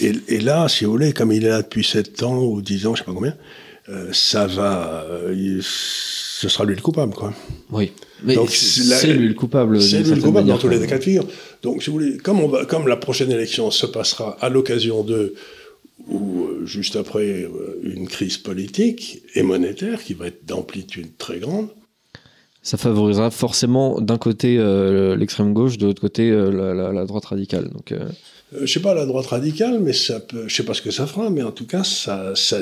Et, là, si vous voulez, comme il est là depuis 7 ans ou 10 ans, je ne sais pas combien, euh, ça va. ce sera lui le coupable, quoi. Oui. Mais c'est lui le coupable. C'est lui le coupable dans tous les cas de figure. Donc, si vous voulez, comme, on va, comme la prochaine élection se passera à l'occasion de, ou euh, juste après euh, une crise politique et monétaire qui va être d'amplitude très grande, ça favorisera forcément d'un côté euh, l'extrême gauche, de l'autre côté la, droite radicale. Donc, je sais pas la droite radicale, mais ça peut, je sais pas ce que ça fera, mais en tout cas, ça, ça,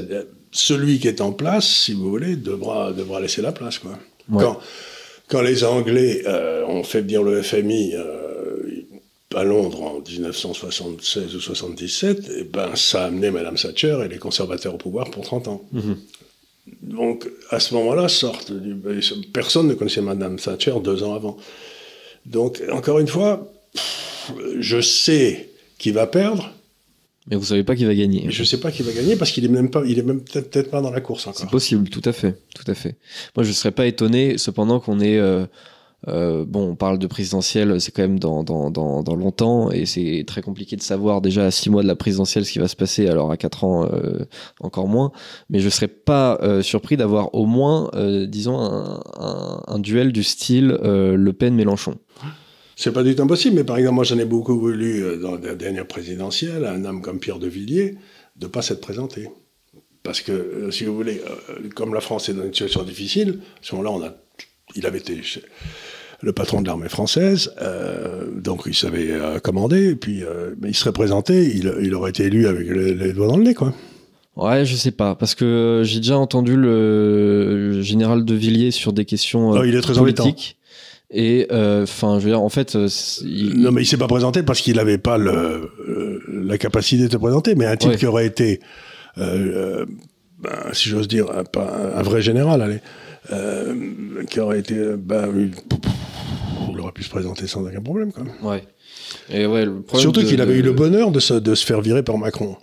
celui qui est en place, si vous voulez, devra, devra laisser la place, quoi. Quand, quand les Anglais euh, ont fait venir le FMI euh, à Londres en 1976 ou 77, et eh ben, ça a amené Mme Thatcher et les conservateurs au pouvoir pour 30 ans. Mhm. Donc, à ce moment-là, sortent. Personne ne connaissait Mme Thatcher deux ans avant. Donc, encore une fois, je sais qui va perdre, mais vous savez pas qui va gagner. Je sais pas qui va gagner parce qu'il est même pas, il est même peut-être pas dans la course encore. C'est possible, tout à fait, tout à fait. Moi, je serais pas étonné, cependant qu'on est, euh, euh, bon, on parle de présidentielle, c'est quand même dans, dans, dans, dans longtemps et c'est très compliqué de savoir déjà à six mois de la présidentielle ce qui va se passer. Alors à quatre ans, euh, encore moins. Mais je serais pas surpris d'avoir au moins, disons, un, un, un, duel du style Le Pen-Mélenchon. C'est pas du tout impossible, mais par exemple, moi j'en ai beaucoup voulu euh, dans la dernière présidentielle, un homme comme Pierre de Villiers, de pas s'être présenté. Parce que, euh, si vous voulez, euh, comme la France est dans une situation difficile, à ce moment-là, on a, il avait été le patron de l'armée française, donc il savait commander, et puis il serait présenté, il, il, aurait été élu avec les, doigts dans le nez, quoi. Ouais, je sais pas, parce que j'ai déjà entendu le général de Villiers sur des questions oh, il est très politiques. Et euh, enfin, je veux dire, en fait, euh, non, mais il s'est pas présenté parce qu'il n'avait pas le, euh, la capacité de se présenter. Mais un type qui aurait été, ben, si j'ose dire, un, un, vrai général, allez, qui aurait été, ben, il aurait pu se présenter sans aucun problème, quand même. Ouais. Et ouais, le Surtout de- qu'il avait eu le bonheur de se, de se faire virer par Macron.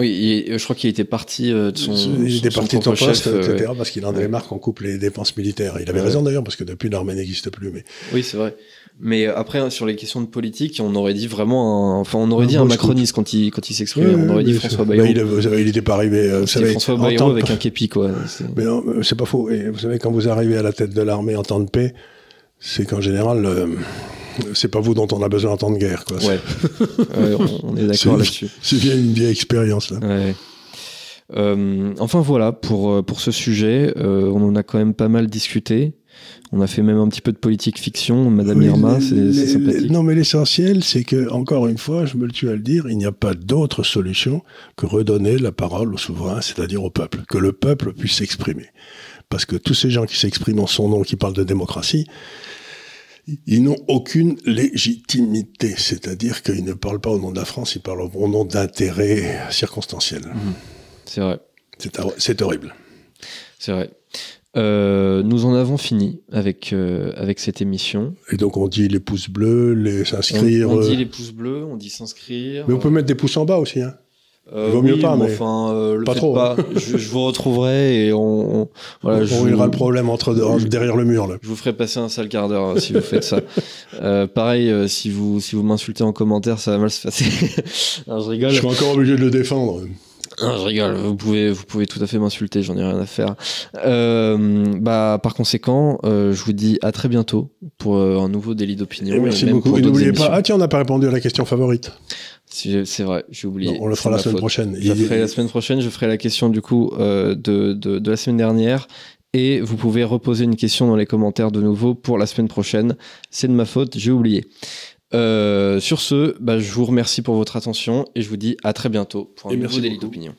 Oui, je crois qu'il était parti euh, de son. il était son parti de son poste, chef, euh, etc., ouais. parce qu'il en avait marre qu'on coupe les dépenses militaires. Il avait Ouais. raison d'ailleurs, parce que depuis, l'armée n'existe plus. Mais Oui, c'est vrai. Mais euh, après, sur les questions de politique, on aurait dit vraiment un. Enfin, on aurait Un dit un macroniste quand il, quand il s'exprimait. On aurait dit François Bayrou. bah, il, pas arrivé. euh, Vous savez, François Bayrou temps avec un képi, quoi. Mais non, euh, c'est pas faux. Et vous savez, quand vous arrivez à la tête de l'armée en temps de paix, c'est qu'en général, euh, c'est pas vous dont on a besoin en temps de guerre. Quoi. Ouais. Ouais, on- on est C'est- d'accord là-dessus. (laughs) C'est bien une vieille expérience. Là. Ouais. Euh, enfin voilà pour, euh, pour ce sujet, euh, on en a quand même pas mal discuté. On a fait même un petit peu de politique fiction, Madame Oui, Irma, c'est sympathique. les- non, mais l'essentiel, c'est que, encore une fois, je me le tue à le dire, il n'y a pas d'autre solution que redonner la parole au souverain, c'est-à-dire au peuple, que le peuple puisse s'exprimer. Parce que tous ces gens qui s'expriment en son nom, qui parlent de démocratie, ils n'ont aucune légitimité, c'est-à-dire qu'ils ne parlent pas au nom de la France, ils parlent au nom d'intérêts circonstanciels. C'est vrai, C'est hor- C'est horrible. c'est vrai. Euh, nous en avons fini avec, euh, avec cette émission. Et donc on dit les pouces bleus, les On, s'inscrire. on euh, dit les pouces bleus, on dit s'inscrire. Mais on peut mettre des pouces en bas aussi. Hein. Euh, il vaut mieux oui, pas, mais enfin, euh, le pas trop, pas. je, je vous retrouverai et on, on- voilà, je on vous- le problème entre je- derrière le mur là. Je vous ferai passer un sale quart d'heure hein, si vous faites ça. (laughs) Euh, pareil, euh, si vous, si vous m'insultez en commentaire, ça va mal se passer. (laughs) Non, je rigole. Je serai encore obligé de le défendre. Non, je rigole. Vous pouvez, vous pouvez tout à fait m'insulter, j'en ai rien à faire. Bah, par conséquent, je vous dis à très bientôt pour un nouveau délit d'opinion. Merci beaucoup. Et n'oubliez pas. Ah tiens, on n'a pas répondu à la question favorite. C'est vrai, j'ai oublié. Non, on le fera la ma semaine faute. prochaine. Je ferai la semaine prochaine. Je ferai la question du coup euh, de, de, de la semaine dernière. Et vous pouvez reposer une question dans les commentaires de nouveau pour la semaine prochaine. C'est de ma faute, j'ai oublié. Euh, sur ce, bah, je vous remercie pour votre attention et je vous dis à très bientôt pour un Et nouveau délit d'opinion.